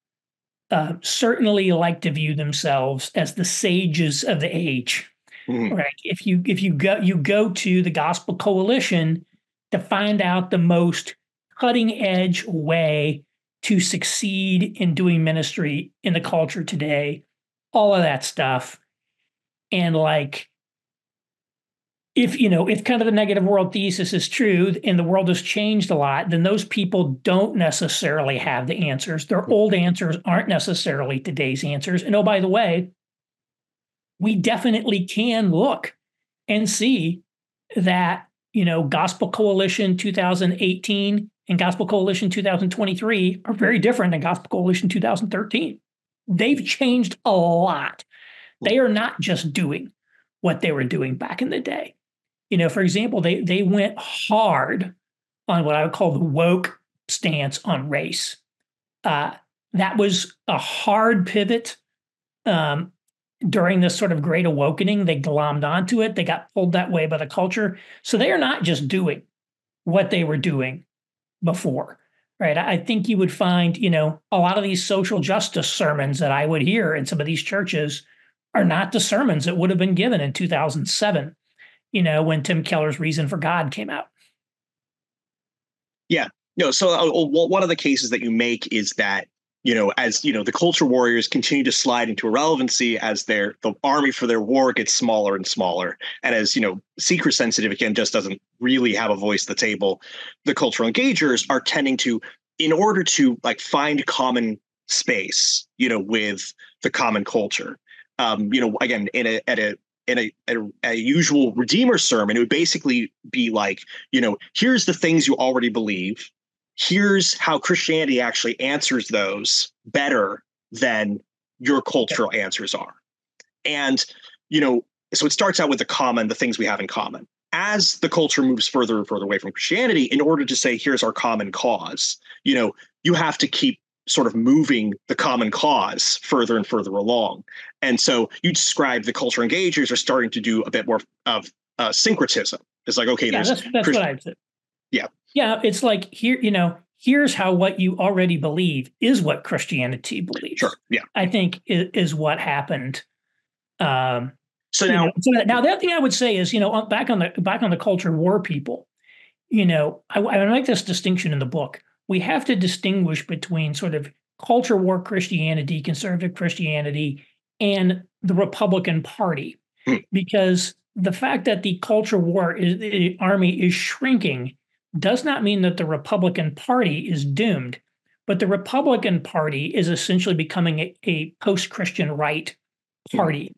uh, certainly like to view themselves as the sages of the age. Mm-hmm. Right. If you if you go you go to the Gospel Coalition to find out the most cutting edge way to succeed in doing ministry in the culture today, all of that stuff. And like if you know if kind of the negative world thesis is true and the world has changed a lot then those people don't necessarily have the answers. Their hmm. old answers aren't necessarily today's answers. And oh by the way we definitely can look and see that you know gospel coalition 2018 and gospel coalition 2023 are very different than gospel coalition 2013 they've changed a lot they are not just doing what they were doing back in the day you know, for example, they they went hard on what I would call the woke stance on race. Uh, that was a hard pivot um, during this sort of great awakening. They glommed onto it. They got pulled that way by the culture. So they are not just doing what they were doing before, right? I think you would find, you know, a lot of these social justice sermons that I would hear in some of these churches are not the sermons that would have been given in 2007 you know, when Tim Keller's Reason for God came out. Yeah. No, so uh, one of the cases that you make is that you know, as you know, the culture warriors continue to slide into irrelevancy as their the army for their war gets smaller and smaller, and as you know, seeker sensitive again just doesn't really have a voice at the table. The cultural engagers are tending to, in order to like find common space, you know, with the common culture. Um, you know, again, in a at a in a, a, a, usual redeemer sermon it would basically be like you know here's the things you already believe here's how christianity actually answers those better than your cultural answers are and you know so it starts out with the common the things we have in common as the culture moves further and further away from christianity in order to say here's our common cause you know you have to keep sort of moving the common cause further and further along. And so you describe the culture engagers are starting to do a bit more of uh, syncretism. It's like, okay, yeah, that's, that's what I've said. Yeah. Yeah. It's like here, you know, here's how what you already believe is what Christianity believes. Sure. Yeah. I think is, is what happened. Um, so now, know, so now the other thing I would say is, you know, back on the back on the culture war people, you know, I, I make this distinction in the book we have to distinguish between sort of culture war Christianity, conservative Christianity, and the Republican Party. Hmm. Because the fact that the culture war is the army is shrinking does not mean that the Republican Party is doomed. But the Republican Party is essentially becoming a, a post-Christian right hmm. party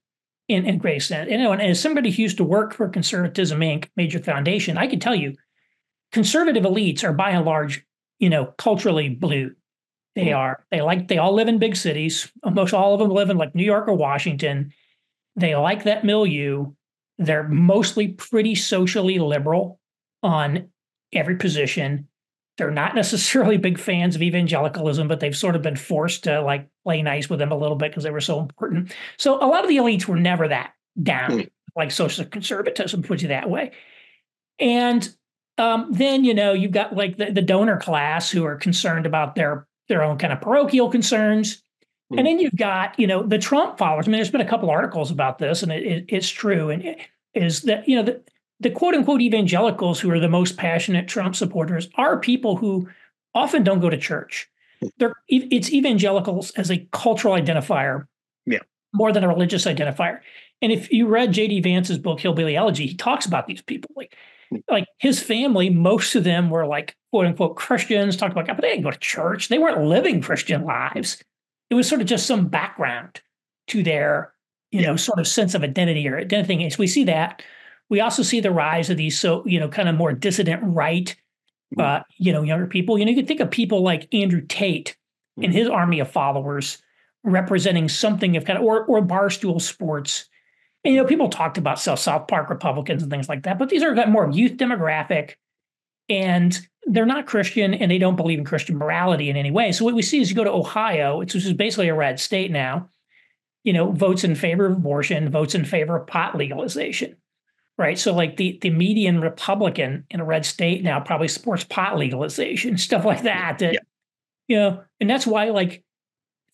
in, in great sense. You know, and as somebody who used to work for Conservatism Inc., major foundation, I can tell you, conservative elites are by and large you know, culturally blue. They mm. are. They like. They all live in big cities. Almost all of them live in like New York or Washington. They like that milieu. They're mostly pretty socially liberal on every position. They're not necessarily big fans of evangelicalism, but they've sort of been forced to like play nice with them a little bit because they were so important. So a lot of the elites were never that down, mm. like social conservatism puts you that way. And um, then you know you've got like the, the donor class who are concerned about their their own kind of parochial concerns, mm. and then you've got you know the Trump followers. I mean, there's been a couple articles about this, and it, it, it's true. And it is that you know the the quote unquote evangelicals who are the most passionate Trump supporters are people who often don't go to church. They're it's evangelicals as a cultural identifier, yeah, more than a religious identifier. And if you read J.D. Vance's book Hillbilly Elegy, he talks about these people like like his family, most of them were like quote unquote Christians, talked about God, but they didn't go to church. They weren't living Christian lives. It was sort of just some background to their, you yeah. know, sort of sense of identity or identity. So we see that. We also see the rise of these so, you know, kind of more dissident right, mm-hmm. uh, you know, younger people. You know, you can think of people like Andrew Tate and mm-hmm. his army of followers representing something of kind of or or barstool sports and, you know, people talked about South South Park Republicans and things like that, but these are more youth demographic, and they're not Christian, and they don't believe in Christian morality in any way. So what we see is you go to Ohio, which is basically a red state now, you know, votes in favor of abortion, votes in favor of pot legalization, right? So like the the median Republican in a red state now probably supports pot legalization, stuff like that. That yeah. you know, and that's why like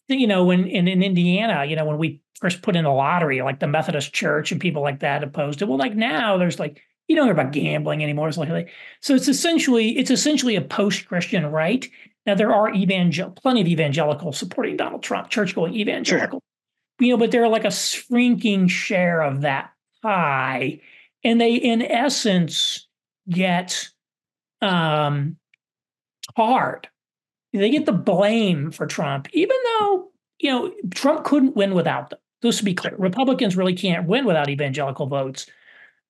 you know when in, in Indiana, you know, when we first put in a lottery, like the Methodist Church and people like that opposed it. Well, like now there's like you don't hear about gambling anymore. It's like so it's essentially it's essentially a post-Christian right. Now there are evangel plenty of evangelicals supporting Donald Trump, church going evangelical. Sure you know, but they're like a shrinking share of that pie. And they, in essence, get um, tarred. They get the blame for Trump, even though, you know, Trump couldn't win without them. Just to be clear, Republicans really can't win without evangelical votes.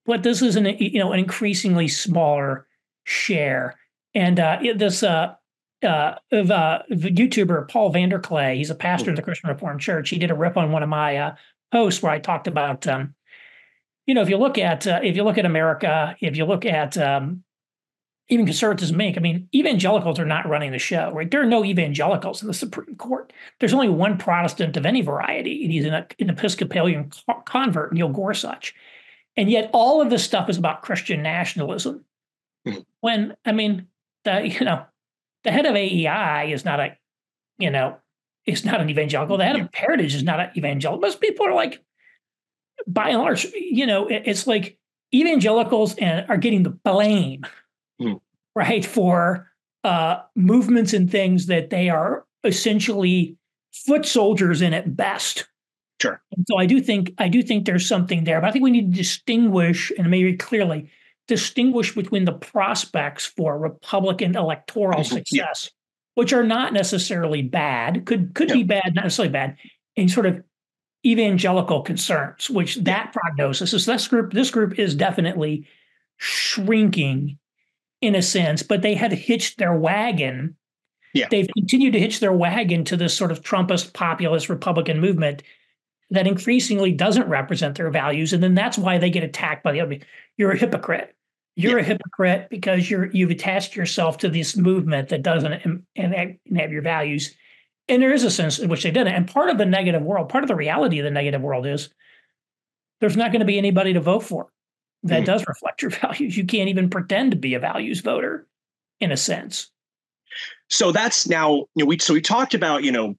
But this is an, you know, an increasingly smaller share. And uh, this uh, uh, of uh, YouTuber Paul VanderKlay. He's a pastor of the Christian Reformed Church. He did a rip on one of my uh, posts where I talked about, um, you know, if you look at uh, if you look at America, if you look at um, even conservatives, Inc. I mean, evangelicals are not running the show, right? There are no evangelicals in the Supreme Court. There's only one Protestant of any variety, and he's an, an Episcopalian convert, Neil Gorsuch. And yet, all of this stuff is about Christian nationalism. Mm-hmm. When I mean, the, you know, the head of AEI is not a, you know, is not an evangelical. The head of Heritage is not an evangelical. Most people are like, by and large, you know, it's like evangelicals and are getting the blame, mm. right, for uh, movements and things that they are essentially foot soldiers in at best. Sure. And so I do think I do think there's something there, but I think we need to distinguish and maybe clearly distinguish between the prospects for Republican electoral mm-hmm. success, yeah. which are not necessarily bad, could could yeah. be bad, not necessarily bad, and sort of evangelical concerns, which that prognosis is this group, this group is definitely shrinking in a sense, but they had hitched their wagon. Yeah. They've continued to hitch their wagon to this sort of Trumpist populist Republican movement that increasingly doesn't represent their values. And then that's why they get attacked by the other. You're a hypocrite. You're yeah. a hypocrite because you're you've attached yourself to this movement that doesn't and have your values. And there is a sense in which they didn't. And part of the negative world, part of the reality of the negative world is there's not going to be anybody to vote for that mm. does reflect your values. You can't even pretend to be a values voter in a sense. So that's now, you know, we so we talked about, you know,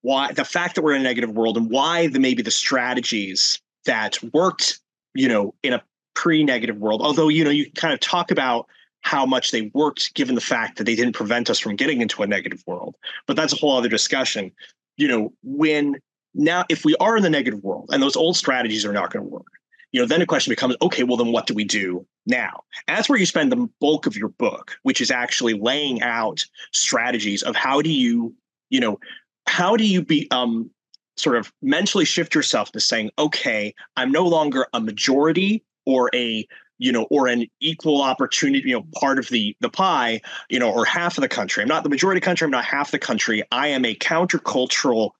why the fact that we're in a negative world and why the maybe the strategies that worked, you know, in a pre-negative world. Although you know you kind of talk about how much they worked given the fact that they didn't prevent us from getting into a negative world. But that's a whole other discussion. You know, when now if we are in the negative world and those old strategies are not going to work, you know, then the question becomes, okay, well then what do we do now? And that's where you spend the bulk of your book, which is actually laying out strategies of how do you, you know, how do you be um sort of mentally shift yourself to saying, okay, I'm no longer a majority or a you know or an equal opportunity you know part of the the pie you know or half of the country. I'm not the majority of the country i'm not half the country. I am a countercultural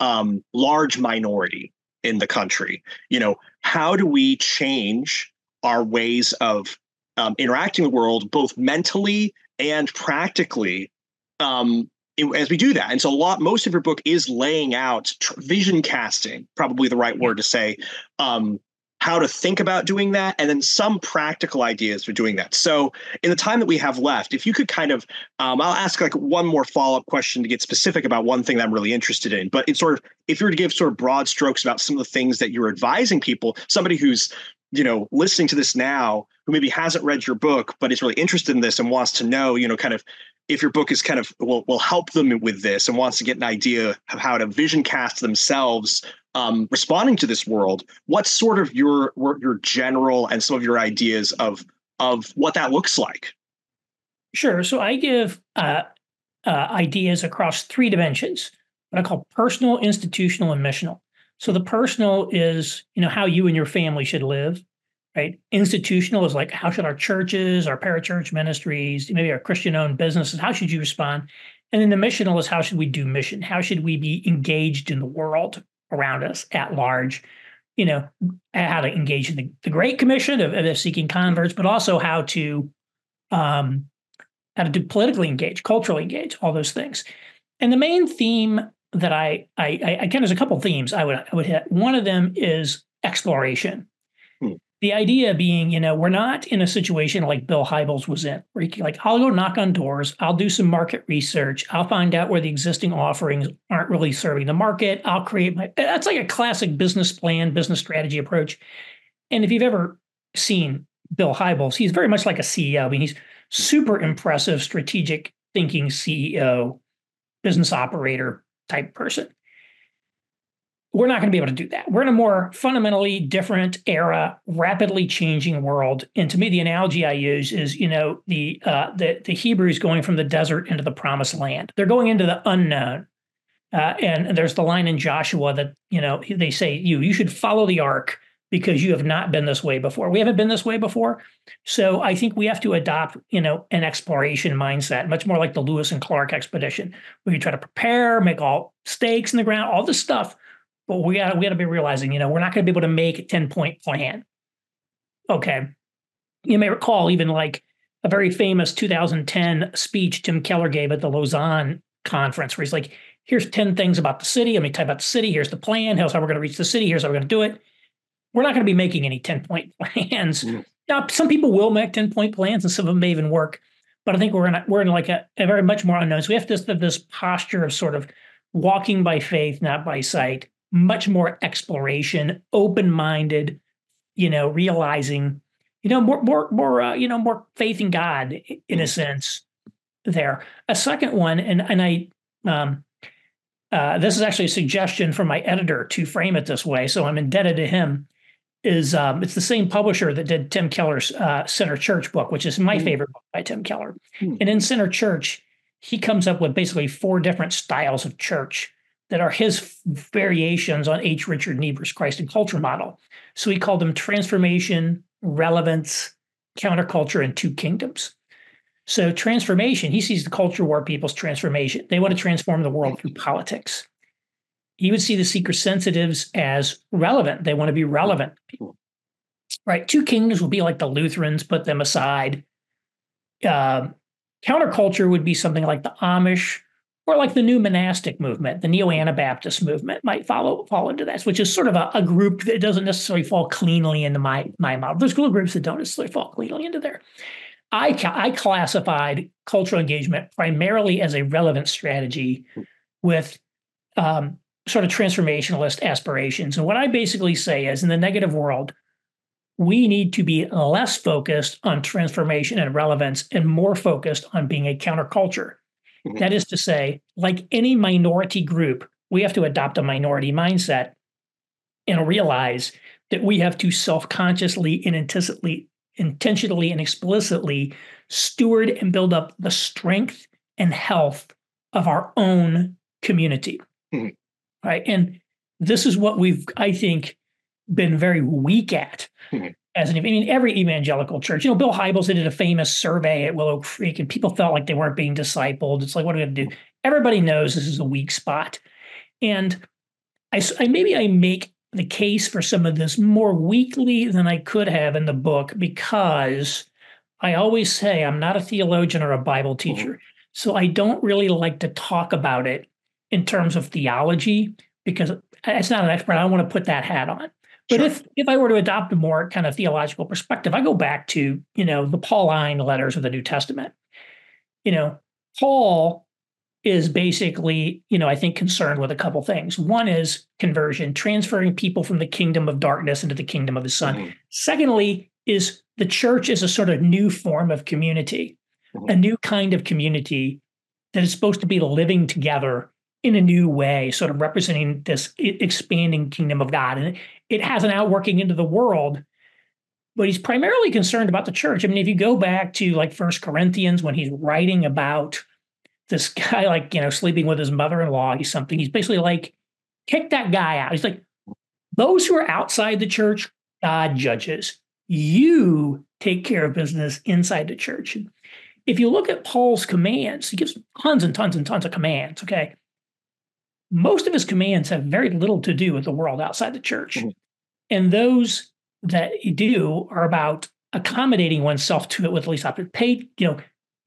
um, large minority in the country. You know how do we change our ways of um, interacting with the world both mentally and practically? Um, as we do that and so a lot most of your book is laying out tr- vision casting probably the right word to say um, how to think about doing that, and then some practical ideas for doing that. So, in the time that we have left, if you could kind of, um, I'll ask like one more follow up question to get specific about one thing that I'm really interested in. But it's sort of, if you were to give sort of broad strokes about some of the things that you're advising people, somebody who's you know listening to this now who maybe hasn't read your book but is really interested in this and wants to know you know kind of if your book is kind of will will help them with this and wants to get an idea of how to vision cast themselves um, responding to this world, what's sort of your your general and some of your ideas of of what that looks like? Sure. So I give uh, uh, ideas across three dimensions. What I call personal, institutional, and missional. So the personal is you know how you and your family should live. Right. Institutional is like how should our churches, our parachurch ministries, maybe our Christian-owned businesses, how should you respond? And then the missional is how should we do mission? How should we be engaged in the world? Around us at large, you know, how to engage in the, the Great Commission of, of seeking converts, but also how to um, how to do politically engage, culturally engage, all those things. And the main theme that I I, I again there's a couple themes I would I would hit. One of them is exploration. The idea being, you know, we're not in a situation like Bill Hybels was in, where like, I'll go knock on doors, I'll do some market research, I'll find out where the existing offerings aren't really serving the market. I'll create my that's like a classic business plan, business strategy approach. And if you've ever seen Bill Hybels, he's very much like a CEO. I mean, he's super impressive strategic thinking CEO, business operator type person. We're not going to be able to do that. We're in a more fundamentally different era, rapidly changing world. And to me, the analogy I use is, you know, the uh, the the Hebrews going from the desert into the promised land. They're going into the unknown. Uh, and there's the line in Joshua that you know they say you you should follow the ark because you have not been this way before. We haven't been this way before. So I think we have to adopt, you know, an exploration mindset, much more like the Lewis and Clark expedition, where you try to prepare, make all stakes in the ground, all this stuff. But we got we got to be realizing, you know, we're not going to be able to make a 10 point plan. Okay. You may recall even like a very famous 2010 speech Tim Keller gave at the Lausanne conference, where he's like, here's 10 things about the city. Let me you about the city. Here's the plan. Here's how we're going to reach the city. Here's how we're going to do it we're not going to be making any 10 point plans. Mm. Now, some people will make 10 point plans and some of them may even work, but I think we're in, a, we're in like a, a, very much more unknown. So we have this, this posture of sort of walking by faith, not by sight, much more exploration, open minded, you know, realizing, you know, more, more, more, uh, you know, more faith in God in a mm. sense there. A second one, and, and I, um, uh, this is actually a suggestion from my editor to frame it this way. So I'm indebted to him is um, it's the same publisher that did Tim Keller's uh, Center Church book, which is my mm. favorite book by Tim Keller. Mm. And in Center Church, he comes up with basically four different styles of church that are his variations on H. Richard Niebuhr's Christ and Culture model. So he called them transformation, relevance, counterculture, and two kingdoms. So transformation, he sees the culture war people's transformation. They want to transform the world through politics he would see the seeker sensitives as relevant. They want to be relevant. Right. Two kingdoms would be like the Lutherans, put them aside. Uh, counterculture would be something like the Amish or like the new monastic movement, the neo Anabaptist movement might follow fall into that, which is sort of a, a, group that doesn't necessarily fall cleanly into my my model. There's little groups that don't necessarily fall cleanly into there. I I classified cultural engagement primarily as a relevant strategy with um, sort of transformationalist aspirations. And what I basically say is in the negative world, we need to be less focused on transformation and relevance and more focused on being a counterculture. Mm-hmm. That is to say, like any minority group, we have to adopt a minority mindset and realize that we have to self-consciously and intentionally, intentionally and explicitly steward and build up the strength and health of our own community. Mm-hmm right? And this is what we've, I think, been very weak at. Mm-hmm. As an, I mean, every evangelical church, you know, Bill Hybels did a famous survey at Willow Creek, and people felt like they weren't being discipled. It's like, what are we going to do? Everybody knows this is a weak spot, and I, I maybe I make the case for some of this more weakly than I could have in the book because I always say I'm not a theologian or a Bible mm-hmm. teacher. So I don't really like to talk about it in terms of theology because it's not an expert. I don't want to put that hat on. But sure. if if I were to adopt a more kind of theological perspective, I go back to you know the Pauline letters of the New Testament. You know, Paul is basically you know I think concerned with a couple things. One is conversion, transferring people from the kingdom of darkness into the kingdom of His Son. Mm-hmm. Secondly, is the church is a sort of new form of community, mm-hmm. a new kind of community that is supposed to be living together in a new way, sort of representing this expanding kingdom of God. And it has an outworking into the world, but he's primarily concerned about the church. I mean, if you go back to like First Corinthians when he's writing about this guy, like, you know, sleeping with his mother in law, he's something, he's basically like, kick that guy out. He's like, those who are outside the church, God judges. You take care of business inside the church. If you look at Paul's commands, he gives tons and tons and tons of commands. Okay most of his commands have very little to do with the world outside the church. Mm-hmm. And those that do are about accommodating oneself to it with least option. Pay, you know,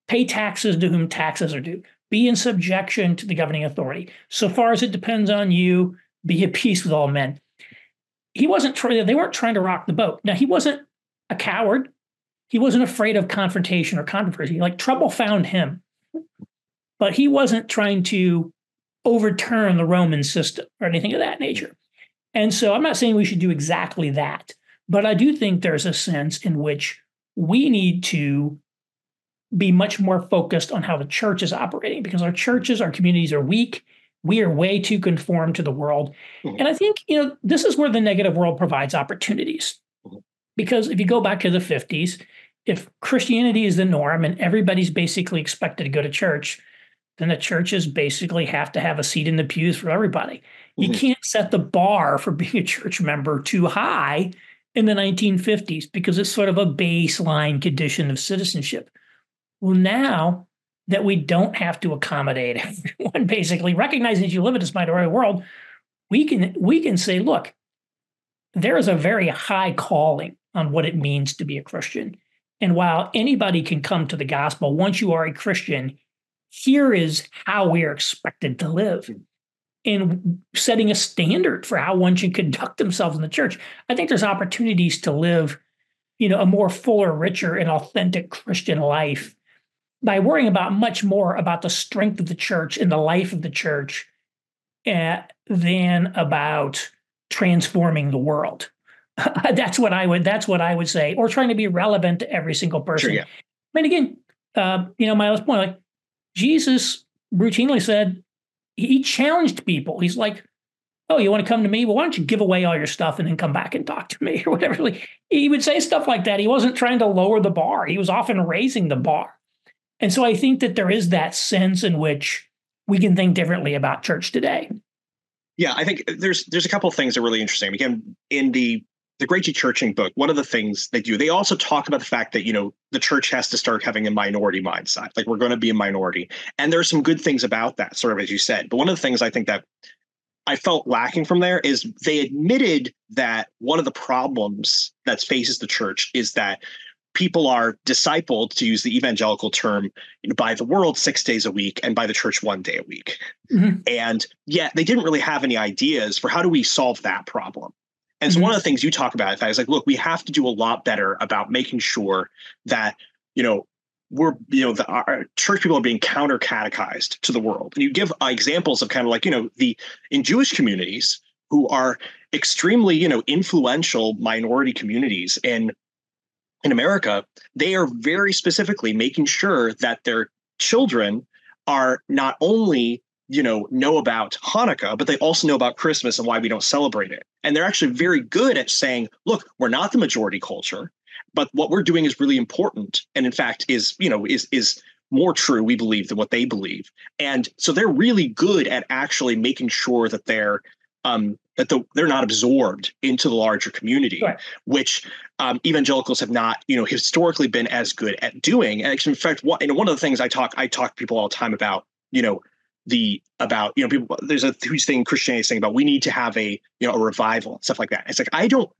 pay taxes to whom taxes are due. be in subjection to the governing authority. So far as it depends on you, be at peace with all men. He wasn't trying, they weren't trying to rock the boat. Now, he wasn't a coward. He wasn't afraid of confrontation or controversy. Like trouble found him, but he wasn't trying to overturn the Roman system or anything of that nature. And so I'm not saying we should do exactly that, but I do think there's a sense in which we need to be much more focused on how the church is operating because our churches, our communities are weak. We are way too conformed to the world. Mm-hmm. And I think, you know, this is where the negative world provides opportunities. Mm-hmm. Because if you go back to the 50s, if Christianity is the norm and everybody's basically expected to go to church, then the churches basically have to have a seat in the pews for everybody. Mm-hmm. You can't set the bar for being a church member too high in the 1950s because it's sort of a baseline condition of citizenship. Well, now that we don't have to accommodate everyone, basically recognizing that you live in this minority world, we can we can say, look, there is a very high calling on what it means to be a Christian. And while anybody can come to the gospel, once you are a Christian, here is how we are expected to live and setting a standard for how one should conduct themselves in the church. I think there's opportunities to live, you know, a more fuller, richer, and authentic Christian life by worrying about much more about the strength of the church and the life of the church uh, than about transforming the world. that's what I would. That's what I would say, or trying to be relevant to every single person. Sure, yeah. Mean, again, uh, you know, my last point, like Jesus routinely said, he challenged people. He's like, "Oh, you want to come to me? Well, why don't you give away all your stuff and then come back and talk to me or whatever." Like, he would say stuff like that. He wasn't trying to lower the bar. He was often raising the bar. And so I think that there is that sense in which we can think differently about church today. Yeah, I think there's there's a couple of things that are really interesting. Again, in the the Great Churching book, one of the things they do, they also talk about the fact that, you know, the church has to start having a minority mindset. Like we're going to be a minority. And there's some good things about that, sort of as you said. But one of the things I think that I felt lacking from there is they admitted that one of the problems that faces the church is that people are discipled, to use the evangelical term, you know, by the world six days a week and by the church one day a week. Mm-hmm. And yet they didn't really have any ideas for how do we solve that problem. And so mm-hmm. one of the things you talk about is like, look, we have to do a lot better about making sure that, you know, we're, you know, the, our church people are being counter catechized to the world. And you give uh, examples of kind of like, you know, the in Jewish communities who are extremely, you know, influential minority communities in in America, they are very specifically making sure that their children are not only you know know about hanukkah but they also know about christmas and why we don't celebrate it. And they're actually very good at saying look we're not the majority culture but what we're doing is really important. And in fact is you know is is more true we believe than what they believe. And so they're really good at actually making sure that they're um that the, they're not absorbed into the larger community which um, evangelicals have not you know historically been as good at doing. And in fact one, and one of the things i talk i talk to people all the time about you know the about you know people there's a huge thing christianity is saying about we need to have a you know a revival stuff like that it's like i don't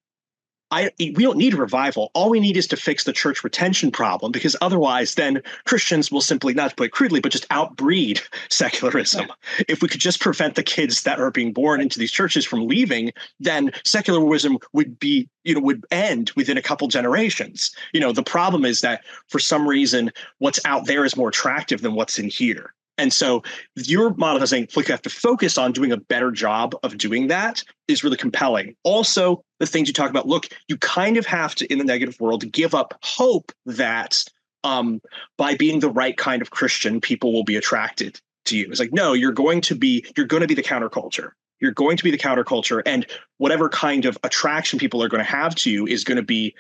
I we don't need a revival. All we need is to fix the church retention problem because otherwise, then Christians will simply not to put it crudely, but just outbreed secularism. Yeah. If we could just prevent the kids that are being born into these churches from leaving, then secularism would be you know would end within a couple generations. You know the problem is that for some reason what's out there is more attractive than what's in here. And so your model is saying we have to focus on doing a better job of doing that is really compelling. Also, the things you talk about, look, you kind of have to, in the negative world, give up hope that um, by being the right kind of Christian, people will be attracted to you. It's like, no, you're going to be, you're going to be the counterculture. You're going to be the counterculture. And whatever kind of attraction people are going to have to you is going to be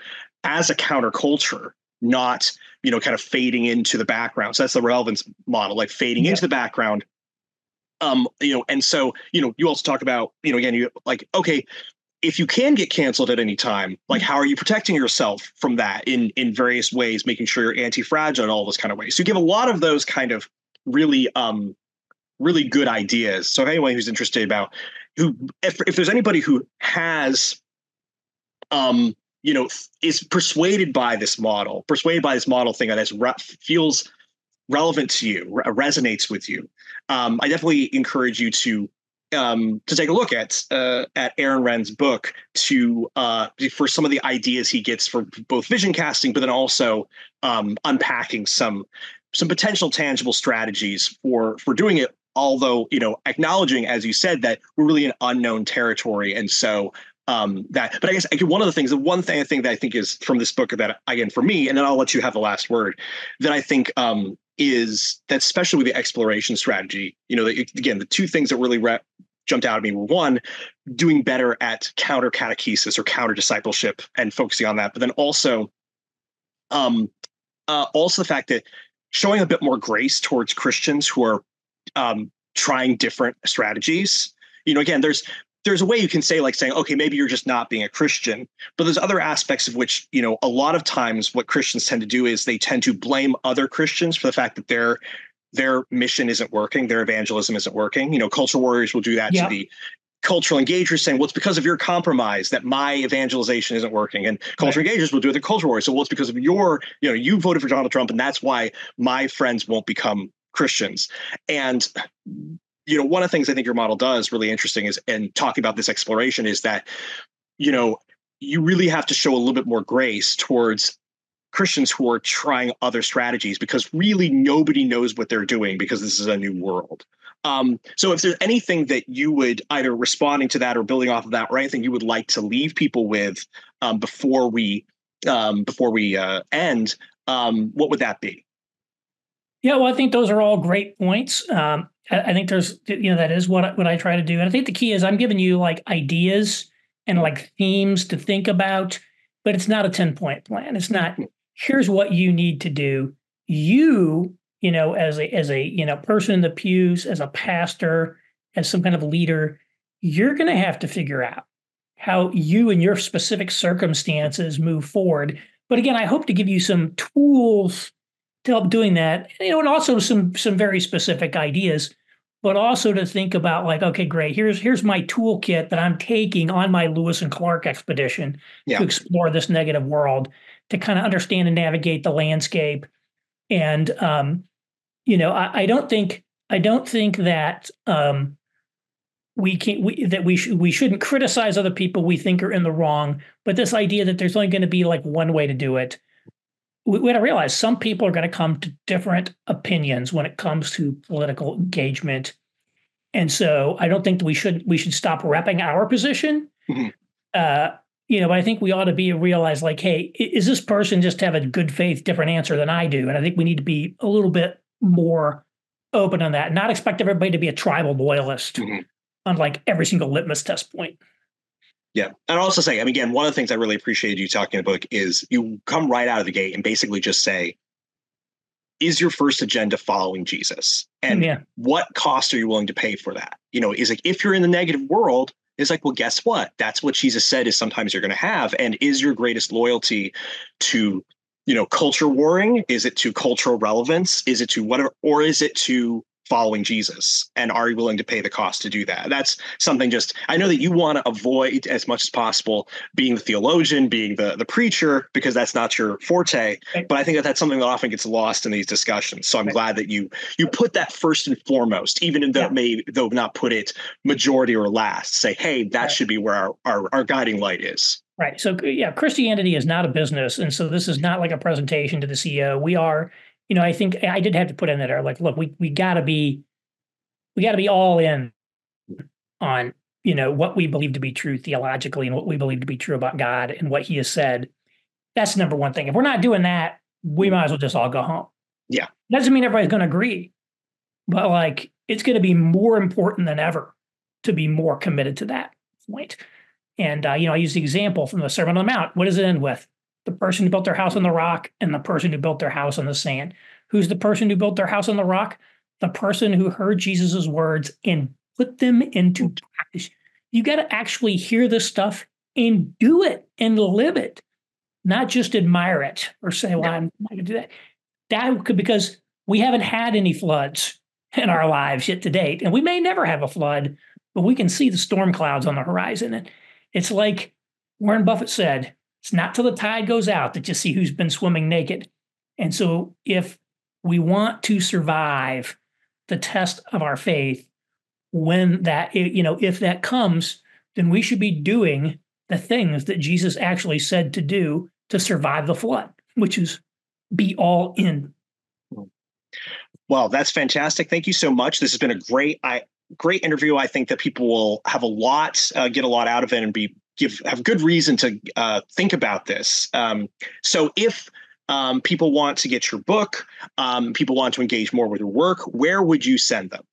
as a counterculture, not you know, kind of fading into the background. So that's the relevance model, like fading yeah. into the background. Um, you know, and so, you know, you also talk about, you know, again, you like, okay, if you can get canceled at any time, like how are you protecting yourself from that in in various ways, making sure you're anti-fragile and all those kind of ways. So you give a lot of those kind of really um really good ideas. So if anyone who's interested about who if if there's anybody who has um you know is persuaded by this model persuaded by this model thing that has feels relevant to you, re- resonates with you, um, I definitely encourage you to um, to take a look at uh, at Aaron Renn's book to uh, for some of the ideas he gets for both vision casting, but then also um, unpacking some some potential tangible strategies for for doing it. Although you know, acknowledging as you said that we're really in unknown territory, and so um, that. But I guess one of the things, the one thing I think that I think is from this book that again for me, and then I'll let you have the last word. That I think um, is that especially with the exploration strategy. You know, again, the two things that really re- jumped out at me were one, doing better at counter catechesis or counter discipleship and focusing on that, but then also, um, uh, also the fact that showing a bit more grace towards Christians who are um, trying different strategies. You know, again, there's there's a way you can say like saying okay maybe you're just not being a christian. But there's other aspects of which you know a lot of times what christians tend to do is they tend to blame other christians for the fact that their their mission isn't working their evangelism isn't working. You know culture warriors will do that to the cultural engagers saying well it's because of your compromise that my evangelization isn't working. And cultural right. engagers will do it the culture warriors. So well it's because of your you know you voted for donald trump and that's why my friends won't become christians. And you know, one of the things I think your model does really interesting is, and talking about this exploration is that, you know, you really have to show a little bit more grace towards Christians who are trying other strategies because really nobody knows what they're doing because this is a new world. Um, so if there's anything that you would either responding to that or building off of that or anything you would like to leave people with um, before we um, before we uh, end, um, what would that be? Yeah, well, I think those are all great points. Um, I, think there's, you know, that is what what I try to do, and I think the key is I'm giving you like ideas and like themes to think about, but it's not a ten point plan. It's not. Mm-hmm. Here's what you need to do. You, you know, as a as a you know person in the pews, as a pastor, as some kind of leader, you're going to have to figure out how you and your specific circumstances move forward. But again, I hope to give you some tools to help doing that. You know, and also some some very specific ideas, but also to think about like, okay, great, here's here's my toolkit that I'm taking on my Lewis and Clark expedition yeah. to explore this negative world, to kind of understand and navigate the landscape. And um, you know, I, I don't think I don't think that um, we can we, that we should we shouldn't criticize other people we think are in the wrong. But this idea that there's only going to be like one way to do it we, we got to realize some people are going to come to different opinions when it comes to political engagement. And so I don't think that we should we should stop repping our position. Mm-hmm. Uh, you know, but I think we ought to be realize like, hey, is this person just have a good faith different answer than I do? And I think we need to be a little bit more open on that, not expect everybody to be a tribal loyalist mm-hmm. on like every single litmus test point. Yeah. And I'll also say, I mean, again, one of the things I really appreciated you talking in the book is you come right out of the gate and basically just say, is your first agenda following Jesus? And yeah. what cost are you willing to pay for that? You know, is like if you're in the negative world, it's like, well, guess what? That's what Jesus said is sometimes you're going to have. And is your greatest loyalty to, you know, culture warring? Is it to cultural relevance? Is it to whatever, or is it to following Jesus? And are you willing to pay the cost to do that? That's something just I know that you want to avoid as much as possible being the theologian, being the the preacher, because that's not your forte. But I think that that's something that often gets lost in these discussions. So I'm glad that you you put that first and foremost, even though yeah. may though not put it majority or last. Say, hey, that right. should be where our, our our guiding light is. Right. So yeah, Christianity is not a business, and so this is not like a presentation to the CEO. We are you know, I think I did have to put in that there like, look, we we got to be, we got to be all in on you know what we believe to be true theologically and what we believe to be true about God and what He has said. That's number one thing. If we're not doing that, we might as well just all go home. Yeah, doesn't mean everybody's going to agree, but like it's going to be more important than ever to be more committed to that point. And uh, you know, I use the example from the Sermon on the Mount. What does it end with? The person who built their house on the rock and the person who built their house on the sand. Who's the person who built their house on the rock? The person who heard Jesus's words and put them into practice. You got to actually hear this stuff and do it and live it, not just admire it or say, "Well, I'm not going to do that." That could because we haven't had any floods in our lives yet to date, and we may never have a flood, but we can see the storm clouds on the horizon. And it's like Warren Buffett said, it's not till the tide goes out that you see who's been swimming naked. And so if we want to survive the test of our faith when that you know if that comes then we should be doing the things that jesus actually said to do to survive the flood which is be all in. Well that's fantastic. Thank you so much. This has been a great i great interview. I think that people will have a lot uh, get a lot out of it and be give have good reason to uh, think about this um, so if um, people want to get your book, um, people want to engage more with your work, where would you send them?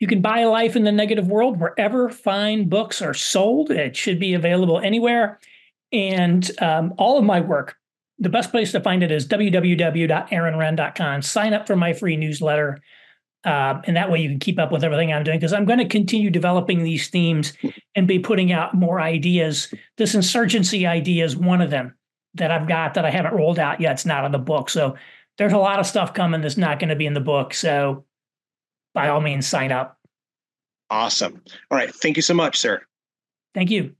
You can buy Life in the Negative World wherever fine books are sold. It should be available anywhere. And um, all of my work, the best place to find it is www.aaronrenn.com. Sign up for my free newsletter. Uh, and that way you can keep up with everything I'm doing because I'm going to continue developing these themes and be putting out more ideas. This insurgency idea is one of them that I've got that I haven't rolled out yet. It's not in the book. So there's a lot of stuff coming that's not going to be in the book. So by all means, sign up. Awesome. All right. Thank you so much, sir. Thank you.